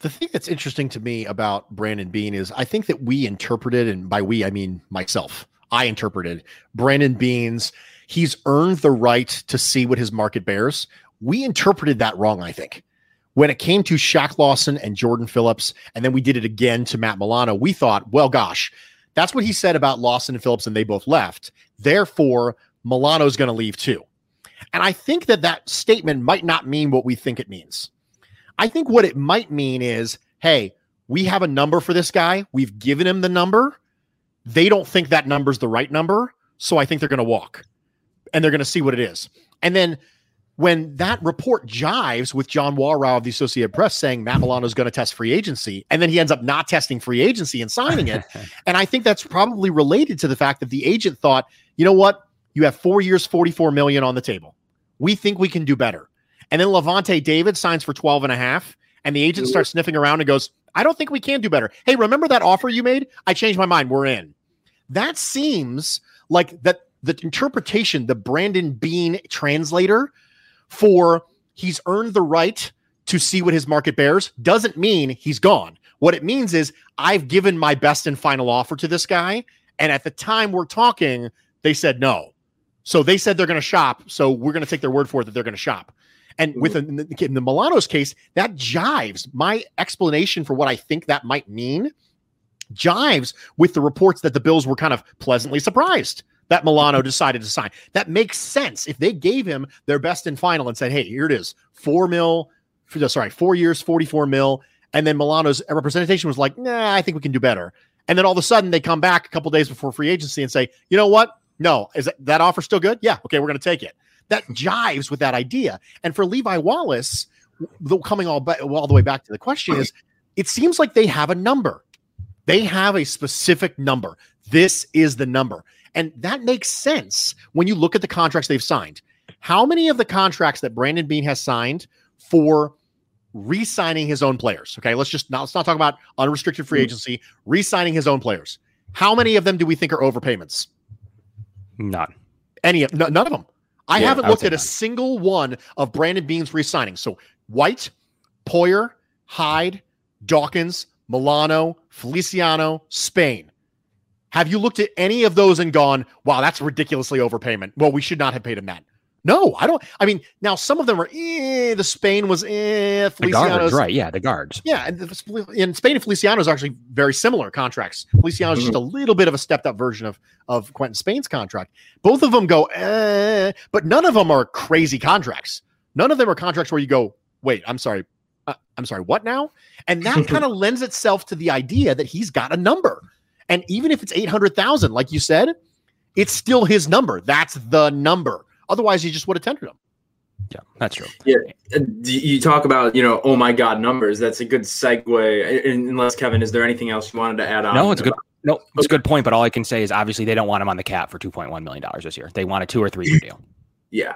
The thing that's interesting to me about Brandon Beane is I think that we interpreted, and by we, I mean myself, I interpreted Brandon Beane's, he's earned the right to see what his market bears. We interpreted that wrong, I think. When it came to Shaq Lawson and Jordan Phillips, and then we did it again to Matt Milano, we thought, well, gosh, that's what he said about Lawson and Phillips, and they both left. Therefore, Milano's going to leave too. And I think that that statement might not mean what we think it means. I think what it might mean is, hey, we have a number for this guy. We've given him the number. They don't think that number's the right number. So I think they're going to walk and they're going to see what it is. And then when that report jives with John Wawrow of the Associated Press saying Matt Milano is going to test free agency, and then he ends up not testing free agency and signing it. and I think that's probably related to the fact that the agent thought, you know what? You have four years, 44 million on the table. We think we can do better. And then Lavonte David signs for 12 and a half. And the agent starts sniffing around and goes, I don't think we can do better. Hey, remember that offer you made? I changed my mind. We're in. That seems like that the interpretation, the Brandon Beane translator for he's earned the right to see what his market bears doesn't mean he's gone. What it means is I've given my best and final offer to this guy. And at the time we're talking, they said no. So they said they're going to shop. So we're going to take their word for it that they're going to shop. And with mm-hmm. in the, in the Milano's case, that jives. My explanation for what I think that might mean jives with the reports that the Bills were kind of pleasantly surprised that Milano decided to sign. That makes sense. If they gave him their best and final and said, hey, here it is, four mil, sorry, four years, 44 mil. And then Milano's representation was like, nah, I think we can do better. And then all of a sudden they come back a couple days before free agency and say, you know what? No, is that, that offer still good? Yeah. Okay, we're going to take it. That jives with that idea. And for Levi Wallace, the, coming all, ba- all the way back to the question is, it seems like they have a number. They have a specific number. This is the number. And that makes sense when you look at the contracts they've signed. How many of the contracts that Brandon Beane has signed for re-signing his own players? Okay, let's just not let's not talk about unrestricted free mm-hmm. agency, re-signing his own players. How many of them do we think are overpayments? None. Any of no, none of them. I Yeah, haven't I looked at a single one of Brandon Beane's re-signing. So White, Poyer, Hyde, Dawkins, Milano, Feliciano, Spain. Have you looked at any of those and gone, wow, that's ridiculously overpayment? Well, we should not have paid him that. No, I don't. I mean, now some of them are, eh, the Spain was, eh, The guards, right? Yeah, the guards. Yeah, and in Spain and Feliciano is actually very similar contracts. Feliciano is just a little bit of a stepped up version of of Quinton Spain's contract. Both of them go, eh, but none of them are crazy contracts. None of them are contracts where you go, wait, I'm sorry, uh, I'm sorry, what now? And that kind of lends itself to the idea that he's got a number, and even if it's eight hundred thousand, like you said, it's still his number. That's the number. Otherwise, you just would have tendered him. Yeah, that's true. D- You talk about, you know, oh my God, numbers. That's a good segue. Unless, Kevin, is there anything else you wanted to add on? No, it's a good. No, it's a good point. But all I can say is obviously they don't want him on the cap for two point one million dollars this year. They want a two or three year deal. Yeah.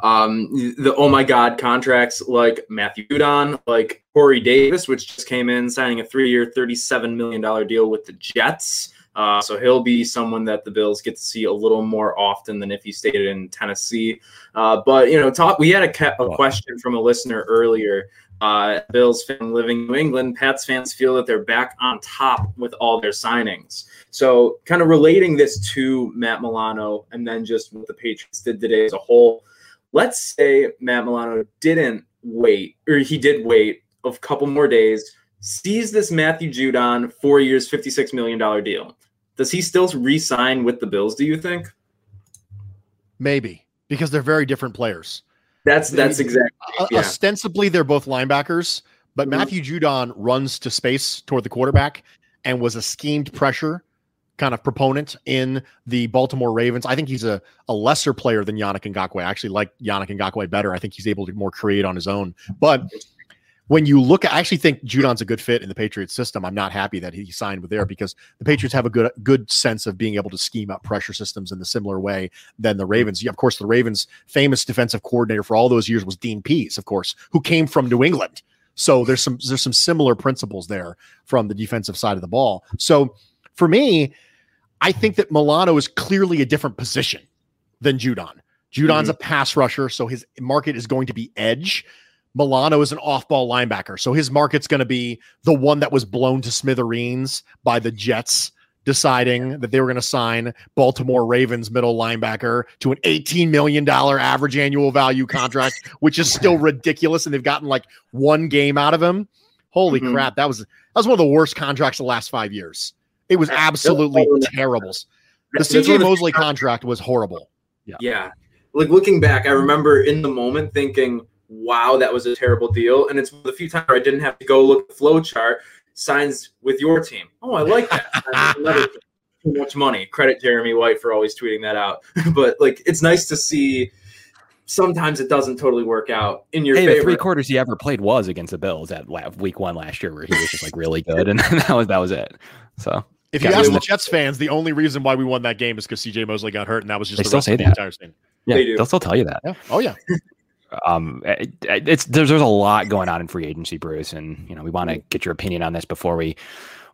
Um, the oh my god contracts like Matthew Judon, like Corey Davis, which just came in signing a three-year, thirty-seven million dollar deal with the Jets. Uh, so he'll be someone that the Bills get to see a little more often than if he stayed in Tennessee. Uh, but you know, talk. We had a, a question from a listener earlier. Uh, Bills fan living in New England, Pats fans feel that they're back on top with all their signings. So, kind of relating this to Matt Milano and then just what the Patriots did today as a whole. Let's say Matt Milano didn't wait, or he did wait a couple more days, sees this Matthew Judon four years, $56 million deal. Does he still re sign with the Bills, do you think? Maybe because they're very different players. That's that's exactly yeah. ostensibly they're both linebackers, but mm-hmm. Matthew Judon runs to space toward the quarterback and was a schemed pressure kind of proponent in the Baltimore Ravens. I think he's a, a lesser player than Yannick Ngakoue. I actually like Yannick Ngakoue better. I think he's able to more create on his own. But when you look I actually think Judon's a good fit in the Patriots system. I'm not happy that he signed with there because the Patriots have a good good sense of being able to scheme up pressure systems in the similar way than the Ravens. Of course, the Ravens' famous defensive coordinator for all those years was Dean Pees, of course, who came from New England. So there's some there's some similar principles there from the defensive side of the ball. So for me, I think that Milano is clearly a different position than Judon. Judon's mm-hmm. a pass rusher, so his market is going to be edge. Milano is an off-ball linebacker, so his market's going to be the one that was blown to smithereens by the Jets deciding that they were going to sign Baltimore Ravens middle linebacker to an $18 million average annual value contract, which is still ridiculous. And they've gotten like one game out of him. Holy mm-hmm. crap. That was that was one of the worst contracts the last five years. It was absolutely terrible. The CJ Mosley contract was horrible. Yeah. Yeah. Like looking back, I remember in the moment thinking, wow, that was a terrible deal. And it's the few times I didn't have to go look at the flow chart, signs with your team. Oh, I like that. too much money. Credit Jeremy White for always tweeting that out. but like it's nice to see sometimes it doesn't totally work out in your hey, favor. The three quarters he ever played was against the Bills at week one last year, where he was just like really good, and that was that was it. So if you ask the Jets fans, the only reason why we won that game is because CJ Mosley got hurt, and that was just they the still say the that. entire thing. Yeah, they do. they'll still tell you that. Yeah. Oh yeah. Um, it, it's there's there's a lot going on in free agency, Bruce, and you know we want to get your opinion on this before we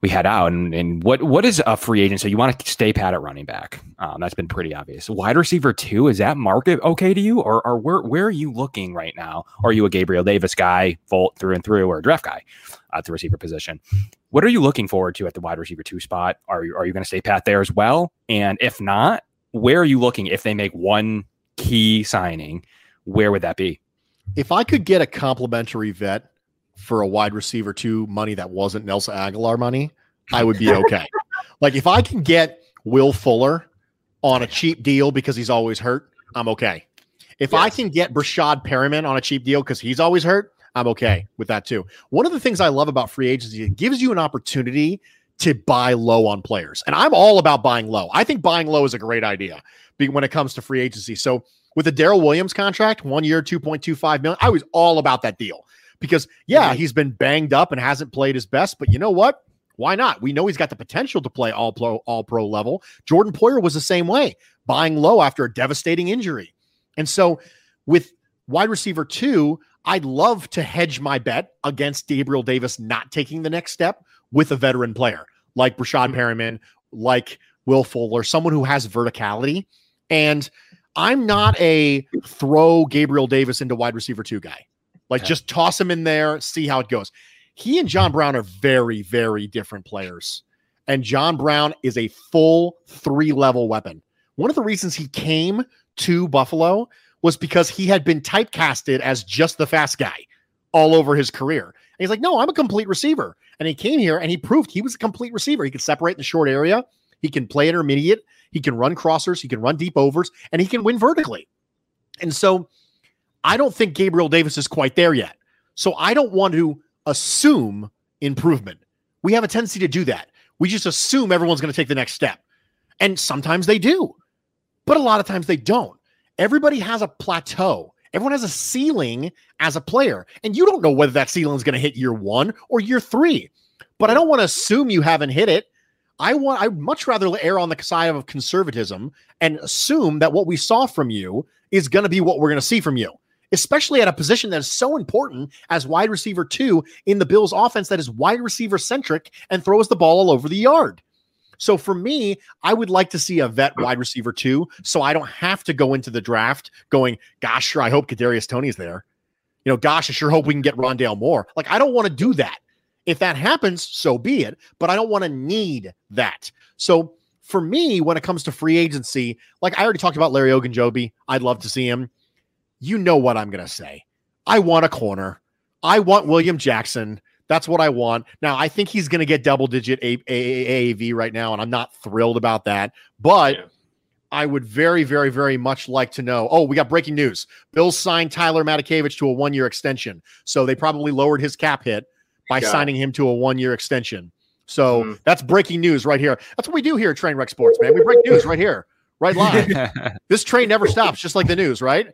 we head out. And, and what what is a free agent? So you want to stay pat at running back? Um, that's been pretty obvious. Wide receiver two is that market okay to you, or or where where are you looking right now? Are you a Gabriel Davis guy, Volt through and through, or a draft guy at the receiver position? What are you looking forward to at the wide receiver two spot? Are you are you going to stay pat there as well? And if not, where are you looking if they make one key signing? Where would that be? If I could get a complimentary vet for a wide receiver two money that wasn't Nelson Agholor money, I would be okay. like if I can get Will Fuller on a cheap deal because he's always hurt, I'm okay. If yes. I can get Breshad Perriman on a cheap deal because he's always hurt, I'm okay with that too. One of the things I love about free agency, it gives you an opportunity to buy low on players. And I'm all about buying low. I think buying low is a great idea when it comes to free agency. So with the Daryl Williams contract, one year, 2.25 million, I was all about that deal because yeah, he's been banged up and hasn't played his best, but you know what? Why not? We know he's got the potential to play all pro all pro level. Jordan Poyer was the same way, buying low after a devastating injury. And so with wide receiver 2, I'd love to hedge my bet against Gabriel Davis not taking the next step with a veteran player like Breshad mm-hmm. Perriman, like Will Fuller, someone who has verticality. And I'm not a throw Gabriel Davis into wide receiver two guy. Like okay. just toss him in there, see how it goes. He and John Brown are very, very different players. And John Brown is a full three level weapon. One of the reasons he came to Buffalo was because he had been typecasted as just the fast guy all over his career. And he's like, no, I'm a complete receiver. And he came here and he proved he was a complete receiver. He could separate in the short area, he can play intermediate, he can run crossers, he can run deep overs, and he can win vertically. And so I don't think Gabriel Davis is quite there yet. So I don't want to assume improvement. We have a tendency to do that. We just assume everyone's going to take the next step. And sometimes they do, but a lot of times they don't. Everybody has a plateau. Everyone has a ceiling as a player, and you don't know whether that ceiling is going to hit year one or year three. But I don't want to assume you haven't hit it. I want. I'd much rather err on the side of conservatism and assume that what we saw from you is going to be what we're going to see from you, especially at a position that is so important as wide receiver two in the Bills offense that is wide receiver centric and throws the ball all over the yard. So for me, I would like to see a vet wide receiver too, so I don't have to go into the draft going, gosh, sure, I hope Kadarius Toney's there. You know, gosh, I sure hope we can get Rondale Moore. Like, I don't want to do that. If that happens, so be it. But I don't want to need that. So for me, when it comes to free agency, like I already talked about Larry Ogunjobi, I'd love to see him. You know what I'm going to say. I want a corner. I want William Jackson. That's what I want. Now, I think he's going to get double digit AAV right now, and I'm not thrilled about that. But yeah. I would very, very, very much like to know. Oh, we got breaking news. Bills signed Tyler Matakevich to a one year extension. So they probably lowered his cap hit by got signing it. him to a one year extension. So mm. that's breaking news right here. That's what we do here at Trainwreck Sports, man. We break news right here, right live. this train never stops, just like the news, right?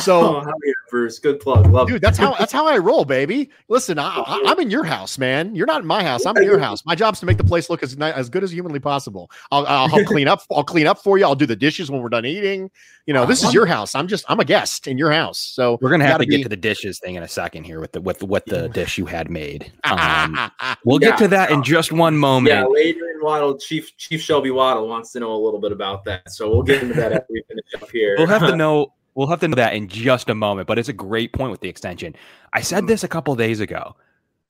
So, oh, Bruce, good plug, love dude. That's how that's how I roll, baby. Listen, I, am in your house, man. You're not in my house. I'm in your house. My job's to make the place look as as good as humanly possible. I'll, I'll help clean up. I'll clean up for you. I'll do the dishes when we're done eating. You know, this is your house. I'm just I'm a guest in your house. So we're gonna have to be... get to the dishes thing in a second here with the with what the dish you had made. Um, we'll yeah. get to that in just one moment. Yeah, later in Waddle, Chief Chief Shelby Waddle wants to know a little bit about that. So we'll get into that after we finish up here. We'll have to know We'll have to know that in just a moment, but it's a great point with the extension. I said mm-hmm. this a couple days ago.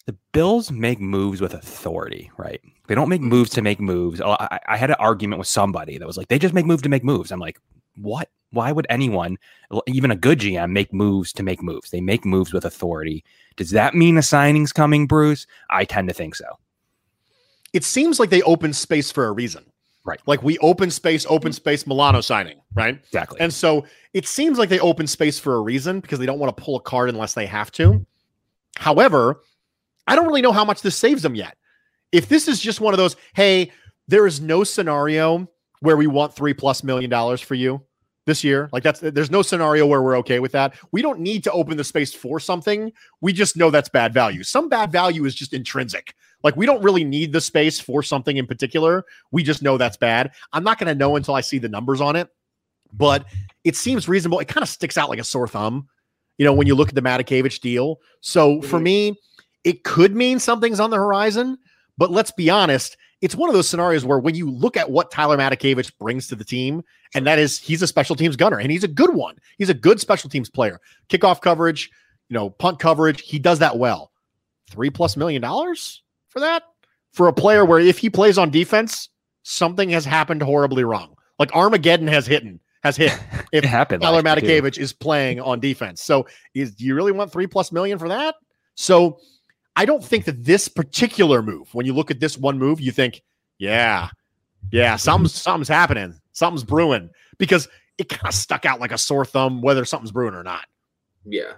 The Bills make moves with authority, right? They don't make moves to make moves. I, I had an argument with somebody that was like, they just make moves to make moves. I'm like, what? Why would anyone, even a good GM, make moves to make moves? They make moves with authority. Does that mean a signing's coming, Bruce? I tend to think so. It seems like they open space for a reason. Right. Like we open space, open mm-hmm. space, Milano signing, right? Exactly. And so it seems like they open space for a reason because they don't want to pull a card unless they have to. However, I don't really know how much this saves them yet. If this is just one of those, hey, there is no scenario where we want three plus million dollars for you this year. Like that's there's no scenario where we're okay with that. We don't need to open the space for something. We just know that's bad value. Some bad value is just intrinsic. Like we don't really need the space for something in particular. We just know that's bad. I'm not going to know until I see the numbers on it, but it seems reasonable. It kind of sticks out like a sore thumb, you know, when you look at the Matakevich deal. So for mm-hmm. me, it could mean something's on the horizon, but let's be honest. It's one of those scenarios where when you look at what Tyler Matakevich brings to the team, and that is he's a special teams gunner and he's a good one. He's a good special teams player. Kickoff coverage, you know, punt coverage, he does that well. Three plus million dollars? For that for a player where if he plays on defense, something has happened horribly wrong. Like Armageddon has hit has hit if happened Tyler Matakevich is playing on defense. So is do you really want three plus million for that? So I don't think that this particular move, when you look at this one move, you think, yeah, yeah, something's something's happening, something's brewing, because it kind of stuck out like a sore thumb whether something's brewing or not. Yeah.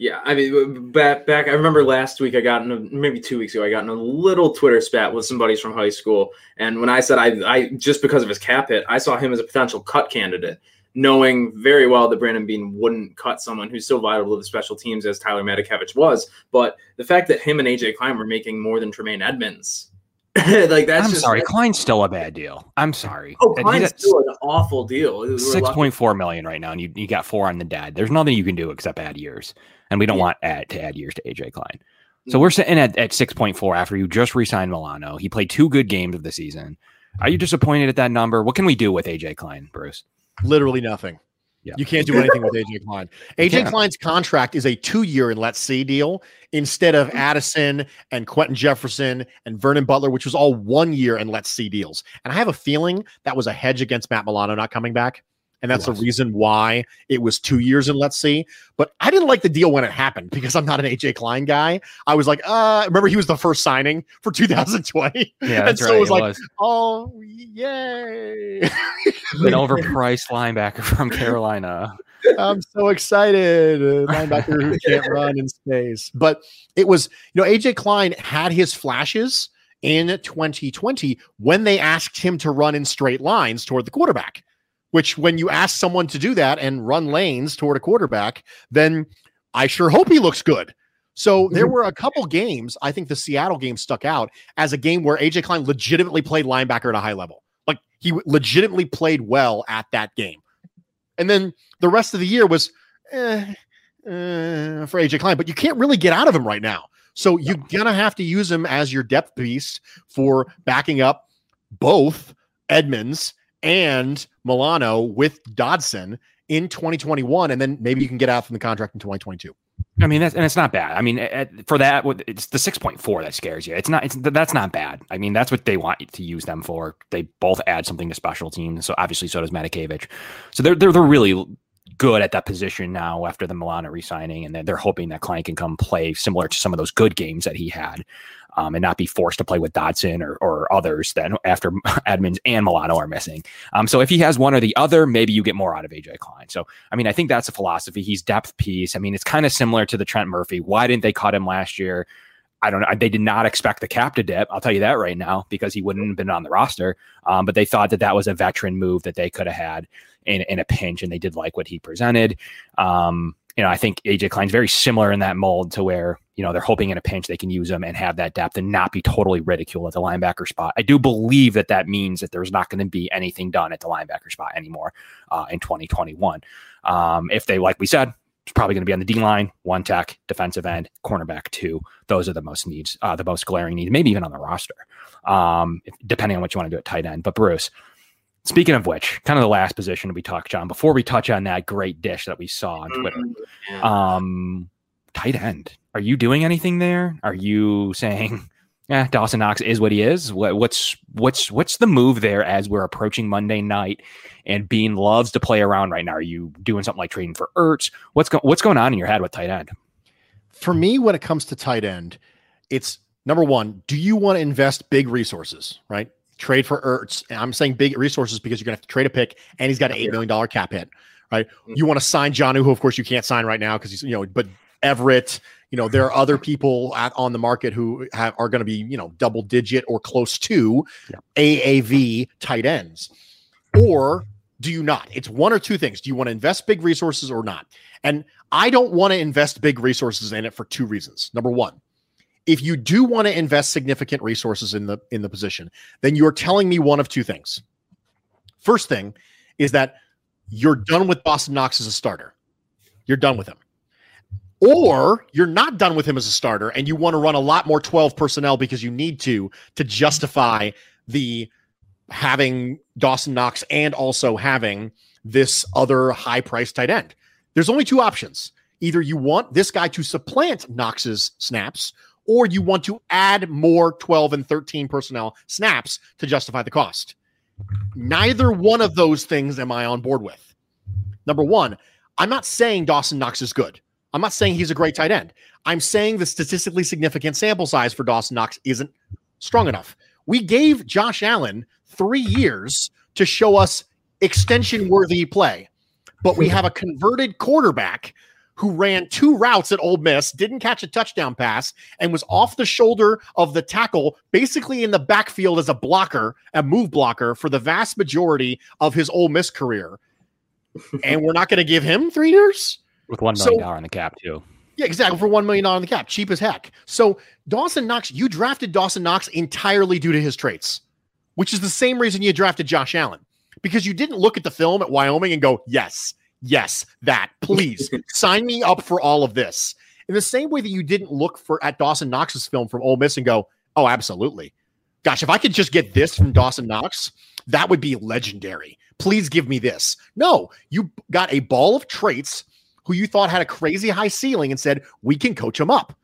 Yeah, I mean, back back. I remember last week I got in a, maybe two weeks ago. I got in a little Twitter spat with some buddies from high school, and when I said I, I just because of his cap hit, I saw him as a potential cut candidate, knowing very well that Brandon Beane wouldn't cut someone who's so vital to the special teams as Tyler Matakevich was. But the fact that him and AJ Klein were making more than Tremaine Edmunds like that's I'm just sorry, Klein's still a bad deal. I'm sorry. Oh, Klein's still an awful deal. Six point four million right now, and you, you got four on the dad. There's nothing you can do except add years and we don't yeah. want add, to add years to AJ Klein. So mm-hmm. we're sitting at, at 6.4 after you just re-signed Milano. He played two good games of the season. Are you disappointed at that number? What can we do with AJ Klein, Bruce? Literally nothing. Yeah. You can't do anything with AJ Klein. AJ Klein's contract is a two-year and let's see deal instead of mm-hmm. Addison and Quinton Jefferson and Vernon Butler, which was all one year and let's see deals. And I have a feeling that was a hedge against Matt Milano not coming back. And that's the reason why it was two years and let's see. But I didn't like the deal when it happened because I'm not an AJ Klein guy. I was like, uh, remember he was the first signing for 2020. Yeah, and so right, it was it like, was. oh, yay. An overpriced linebacker from Carolina. I'm so excited. Linebacker who can't run in space. But it was, you know, AJ Klein had his flashes in 2020 when they asked him to run in straight lines toward the quarterback which when you ask someone to do that and run lanes toward a quarterback, then I sure hope he looks good. So there mm-hmm. were a couple games. I think the Seattle game stuck out as a game where AJ Klein legitimately played linebacker at a high level. Like he legitimately played well at that game. And then the rest of the year was eh, eh, for AJ Klein, but you can't really get out of him right now. So you're gonna have to use him as your depth piece for backing up both Edmunds and Milano with Dodson in 2021, and then maybe you can get out from the contract in 2022. I mean, that's and it's not bad. I mean, at, for that, it's the six point four that scares you. It's not. It's that's not bad. I mean, that's what they want to use them for. They both add something to special teams. So obviously, so does Matakevich. So they're they're they're really good at that position now after the Milano resigning, and they're, they're hoping that Klein can come play similar to some of those good games that he had um, and not be forced to play with Dodson or, or others that after Edmunds and Milano are missing. Um, so if he has one or the other, maybe you get more out of AJ Klein. So, I mean, I think that's a philosophy. He's depth piece. I mean, it's kind of similar to the Trent Murphy. Why didn't they cut him last year? I don't know. They did not expect the cap to dip. I'll tell you that right now because he wouldn't have been on the roster. Um, but they thought that that was a veteran move that they could have had in, in a pinch, and they did like what he presented. Um, you know, I think AJ Klein's very similar in that mold to where, you know, they're hoping in a pinch they can use him and have that depth and not be totally ridiculed at the linebacker spot. I do believe that that means that there's not going to be anything done at the linebacker spot anymore uh, in 2021. Um, if they, like we said, it's probably going to be on the D line, one tech, defensive end, cornerback two. Those are the most needs, uh, the most glaring needs, maybe even on the roster, um, depending on what you want to do at tight end. But Bruce, Speaking of which, kind of the last position we touch John, before we touch on that great dish that we saw on Twitter. Mm-hmm. Um, tight end. Are you doing anything there? Are you saying, yeah, Dawson Knox is what he is? What, what's what's what's the move there as we're approaching Monday night and Beane loves to play around right now? Are you doing something like trading for Ertz? What's go- what's going on in your head with tight end? For me, when it comes to tight end, it's number one, do you want to invest big resources, right? Trade for Ertz. And I'm saying big resources because you're going to have to trade a pick, and he's got an eight million dollar cap hit. Right? Mm-hmm. You want to sign Jonnu, who of course you can't sign right now because he's you know, but Everett. You know, there are other people at, on the market who have, are going to be you know double digit or close to yeah. AAV tight ends, or do you not? It's one or two things. Do you want to invest big resources or not? And I don't want to invest big resources in it for two reasons. Number one, if you do want to invest significant resources in the in the position, then you're telling me one of two things. First thing is that you're done with Dawson Knox as a starter. You're done with him. Or you're not done with him as a starter and you want to run a lot more 12 personnel because you need to to justify the having Dawson Knox and also having this other high price tight end. There's only two options. Either you want this guy to supplant Knox's snaps or you want to add more 12 and 13 personnel snaps to justify the cost. Neither one of those things am I on board with. Number one, I'm not saying Dawson Knox is good. I'm not saying he's a great tight end. I'm saying the statistically significant sample size for Dawson Knox isn't strong enough. We gave Josh Allen three years to show us extension worthy play, but we have a converted quarterback who ran two routes at Ole Miss, didn't catch a touchdown pass, and was off the shoulder of the tackle, basically in the backfield as a blocker, a move blocker for the vast majority of his Ole Miss career. and we're not going to give him three years with one million dollar so, in the cap too. Yeah, exactly. For one million dollar in the cap, cheap as heck. So Dawson Knox, you drafted Dawson Knox entirely due to his traits, which is the same reason you drafted Josh Allen because you didn't look at the film at Wyoming and go, yes, yes, that. Please sign me up for all of this. In the same way that you didn't look for at Dawson Knox's film from Ole Miss and go, oh, absolutely. Gosh, if I could just get this from Dawson Knox, that would be legendary. Please give me this. No, you got a ball of traits who you thought had a crazy high ceiling and said, we can coach him up.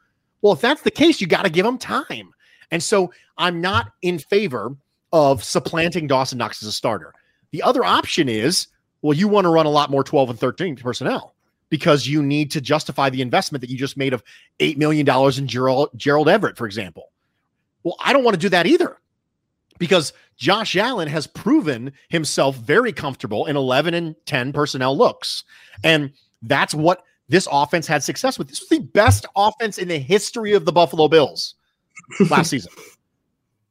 Well, if that's the case, you got to give him time. And so I'm not in favor of supplanting Dawson Knox as a starter. The other option is well, you want to run a lot more 12 and 13 personnel because you need to justify the investment that you just made of $8 million in Gerald, Gerald Everett, for example. Well, I don't want to do that either because Josh Allen has proven himself very comfortable in 11 and 10 personnel looks. And that's what this offense had success with. This was the best offense in the history of the Buffalo Bills last season.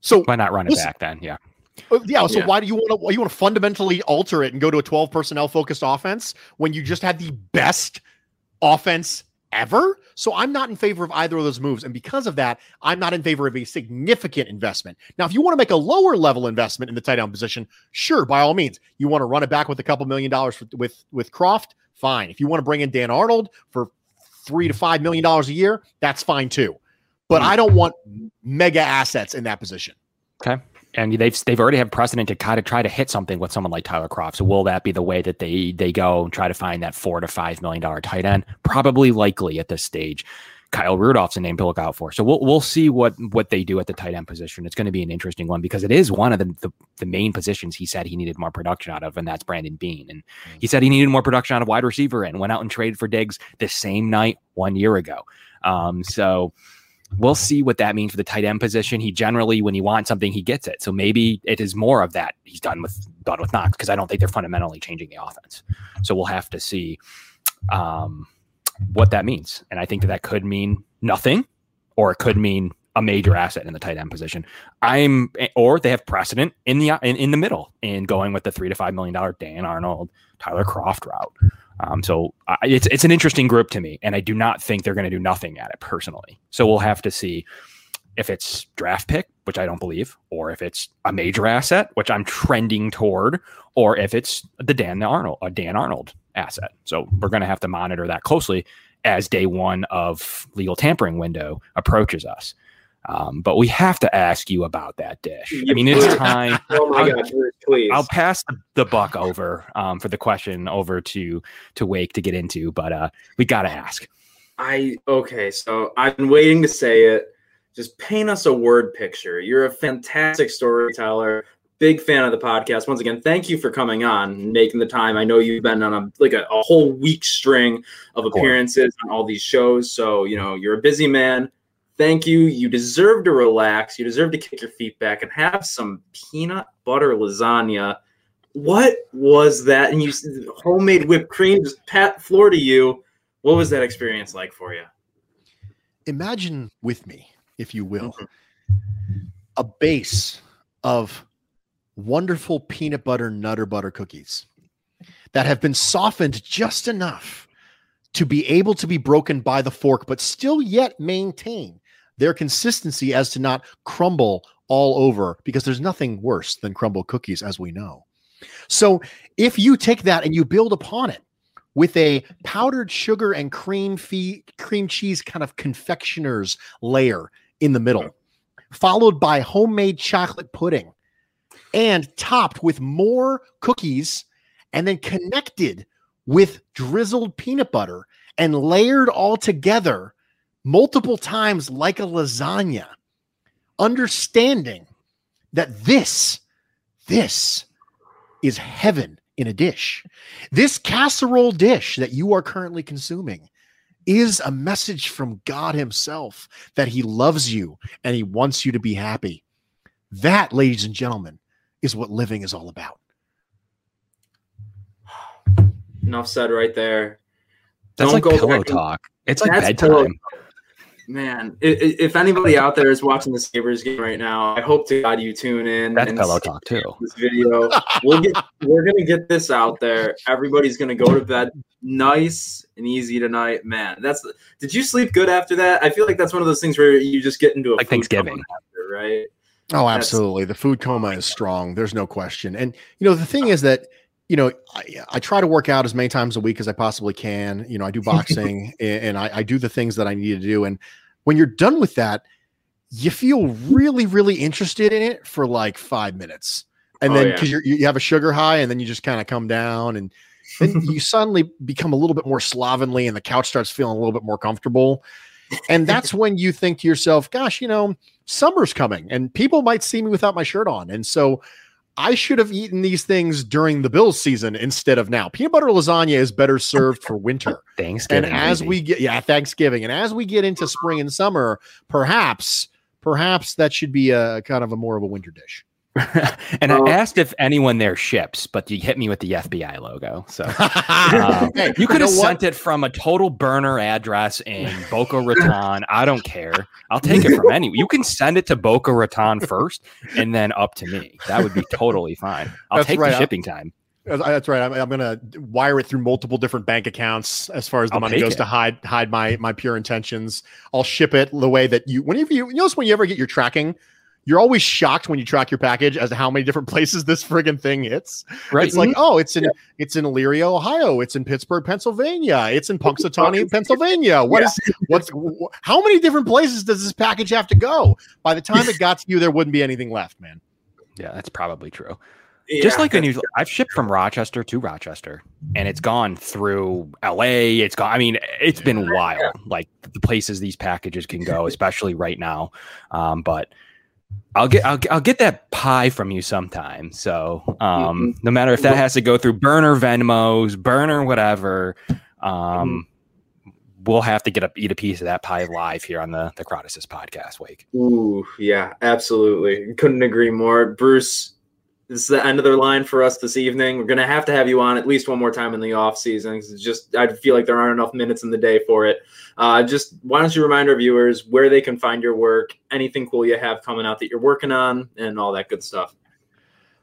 So why not run it back then? Yeah. Uh, yeah. So yeah. why do you want to? You want to fundamentally alter it and go to a twelve personnel focused offense when you just had the best offense ever. So I'm not in favor of either of those moves. And because of that, I'm not in favor of a significant investment. Now, if you want to make a lower level investment in the tight end position, sure, by all means. You want to run it back with a couple million dollars with with, with Kroft, fine. If you want to bring in Dan Arnold for three to five million dollars a year, that's fine too. But I don't want mega assets in that position. Okay. And they've they've already have precedent to kind of try to hit something with someone like Tyler Kroft. So will that be the way that they they go and try to find that four to five million dollar tight end? Probably likely at this stage. Kyle Rudolph's a name to look out for. So we'll we'll see what what they do at the tight end position. It's going to be an interesting one because it is one of the, the, the main positions he said he needed more production out of, and that's Brandon Beane. And he said he needed more production out of wide receiver and went out and traded for Diggs the same night one year ago. Um, so we'll see what that means for the tight end position. He generally, when he wants something, he gets it. So maybe it is more of that he's done with done with Knox because I don't think they're fundamentally changing the offense. So we'll have to see um, what that means, and I think that that could mean nothing, or it could mean a major asset in the tight end position. I'm, or they have precedent in the in, in the middle in going with the three to five million dollar Dan Arnold, Tyler Kroft route. Um, so it's it's an interesting group to me, and I do not think they're going to do nothing at it personally. So we'll have to see if it's draft pick, which I don't believe, or if it's a major asset, which I'm trending toward, or if it's the Dan Arnold, a Dan Arnold asset. So we're going to have to monitor that closely as day one of legal tampering window approaches us. Um, but we have to ask you about that dish. I mean, it's time. oh my God, please. I'll pass the, the buck over um, for the question over to to Wake to get into, but uh, we got to ask. I okay, so I've been waiting to say it. Just paint us a word picture. You're a fantastic storyteller. Big fan of the podcast. Once again, thank you for coming on, making the time. I know you've been on a like a, a whole week string of appearances on all these shows. So you know you're a busy man thank you. You deserve to relax. You deserve to kick your feet back and have some peanut butter lasagna. What was that? And you homemade whipped cream just pat floor to you. What was that experience like for you? Imagine with me, if you will, mm-hmm. a base of wonderful peanut butter nutter butter cookies that have been softened just enough to be able to be broken by the fork, but still yet maintain their consistency as to not crumble all over because there's nothing worse than crumble cookies as we know. So if you take that and you build upon it with a powdered sugar and cream fee, cream cheese kind of confectioner's layer in the middle, followed by homemade chocolate pudding and topped with more cookies and then connected with drizzled peanut butter and layered all together multiple times like a lasagna, understanding that this, this is heaven in a dish. This casserole dish that you are currently consuming is a message from God Himself that He loves you and He wants you to be happy. That, ladies and gentlemen, is what living is all about. Enough said right there. That's Don't like pillow talk. It's like bedtime. Pillow Man, if anybody out there is watching the Sabres game right now, I hope to God you tune in. That's pillow talk too. This video, we'll get, we're gonna get this out there. Everybody's gonna go to bed nice and easy tonight. Man, that's. Did you sleep good after that? I feel like that's one of those things where you just get into a like Thanksgiving, after, right? Oh, absolutely. That's, the food coma is strong. There's no question. And you know, the thing is that you know, I, I, try to work out as many times a week as I possibly can. You know, I do boxing and, and I, I, do the things that I need to do. And when you're done with that, you feel really, really interested in it for like five minutes. And oh, then because yeah. you have a sugar high and then you just kind of come down and then you suddenly become a little bit more slovenly and the couch starts feeling a little bit more comfortable. And that's when you think to yourself, gosh, you know, summer's coming and people might see me without my shirt on. And so I should have eaten these things during the Bills season instead of now. Peanut butter lasagna is better served for winter. Thanksgiving. And as maybe. we get yeah, Thanksgiving. And as we get into spring and summer, perhaps perhaps that should be a kind of a more of a winter dish. and I asked if anyone there ships, but you hit me with the FBI logo. So uh, hey, you could have sent it from a total burner address in Boca Raton. I don't care. I'll take it from any. You can send it to Boca Raton first, and then up to me. That would be totally fine. I'll That's take right. the shipping time. That's right. I'm, I'm gonna wire it through multiple different bank accounts as far as the I'll money goes it. to hide hide my my pure intentions. I'll ship it the way that you. Whenever you, you notice when you ever get your tracking, you're always shocked when you track your package as to how many different places this friggin' thing hits. Right. It's like, oh, it's in it's in Elyria, Ohio. It's in Pittsburgh, Pennsylvania. It's in Punxsutawney, Pennsylvania. What is what's wh- how many different places does this package have to go? By the time it got to you, there wouldn't be anything left, man. yeah, that's probably true. Just like when you, I've shipped from Rochester to Rochester, and it's gone through L.A. It's gone. I mean, it's been wild. Like the places these packages can go, especially right now. Um, but I'll get, I'll, I'll get that pie from you sometime. So, um, no matter if that has to go through burner Venmos, burner whatever, um, we'll have to get a eat a piece of that pie live here on the the Crotasis podcast. Wake. Ooh, yeah, absolutely. Couldn't agree more. Bruce, this is the end of their line for us this evening. We're gonna have to have you on at least one more time in the off season. just I feel like there aren't enough minutes in the day for it. Uh, just why don't you remind our viewers where they can find your work, anything cool you have coming out that you're working on, and all that good stuff.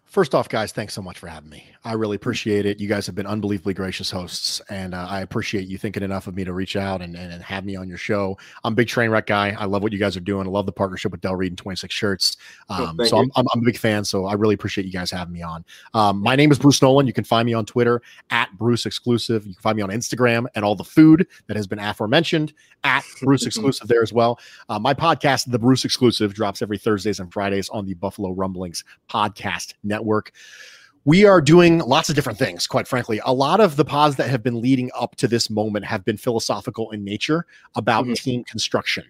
First off, guys, thanks so much for having me. I really appreciate it. You guys have been unbelievably gracious hosts, and uh, I appreciate you thinking enough of me to reach out and, and, and have me on your show. I'm a big train wreck guy. I love what you guys are doing. I love the partnership with Del Reid and 26 Shirts. Oh, Um, thank so. I'm, I'm, I'm a big fan. So I really appreciate you guys having me on. Um, my name is Bruce Nolan. You can find me on Twitter at Bruce Exclusive. You can find me on Instagram and all the food that has been aforementioned at Bruce Exclusive there as well. Uh, my podcast, The Bruce Exclusive, drops every Thursdays and Fridays on the Buffalo Rumblings Podcast Network. We are doing lots of different things, quite frankly. A lot of the pods that have been leading up to this moment have been philosophical in nature about Mhm. team construction.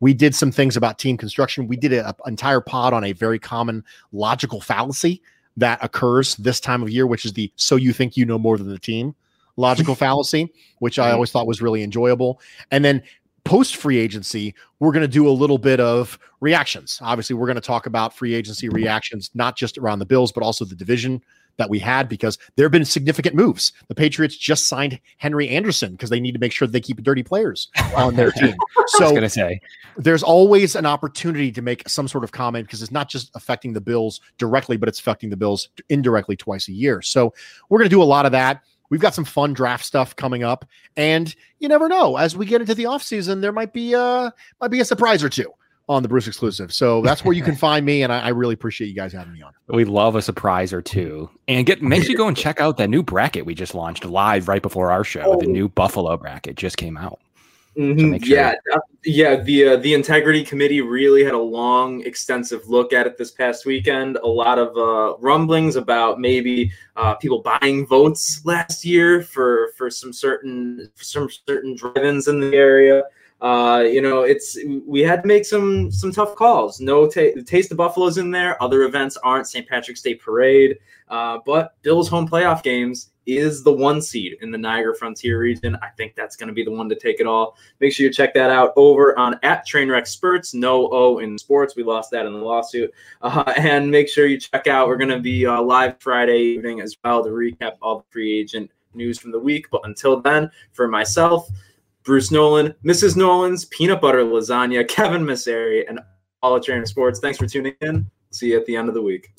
We did some things about team construction. We did an entire pod on a very common logical fallacy that occurs this time of year, which is the so you think you know more than the team logical fallacy, which I Mhm. always thought was really enjoyable. And then post free agency, we're going to do a little bit of reactions. Obviously, we're going to talk about free agency reactions, not just around the Bills, but also the division that we had because there have been significant moves. The Patriots just signed Henry Anderson because they need to make sure that they keep dirty players on their team. So gonna say, there's always an opportunity to make some sort of comment because it's not just affecting the Bills directly, but it's affecting the Bills indirectly twice a year. So we're going to do a lot of that. We've got some fun draft stuff coming up, and you never know. As we get into the offseason, there might be a might be a surprise or two on the Bruce exclusive. So that's where you can find me, and I, I really appreciate you guys having me on. We love a surprise or two. And get make sure you go and check out that new bracket we just launched live right before our show. The Oh. new Buffalo bracket just came out. Mhm. sure- Yeah, yeah. The uh, the integrity committee really had a long, extensive look at it this past weekend. A lot of uh, rumblings about maybe uh, people buying votes last year for for some certain for some certain drive-ins in the area. Uh, you know, it's we had to make some some tough calls. No, ta- Taste of Buffalo's in there. Other events aren't. St. Patrick's Day Parade, uh, but Bills home playoff games is the one seed in the Niagara Frontier region. I think that's going to be the one to take it all. Make sure you check that out over on at Trainwreck Spurts. No O in sports. We lost that in the lawsuit. Uh, and make sure you check out. We're going to be uh, live Friday evening as well to recap all the free agent news from the week. But until then, for myself, Bruce Nolan, Mrs. Nolan's peanut butter lasagna, Kevin Misseri, and all of Trainer Sports. Thanks for tuning in. See you at the end of the week.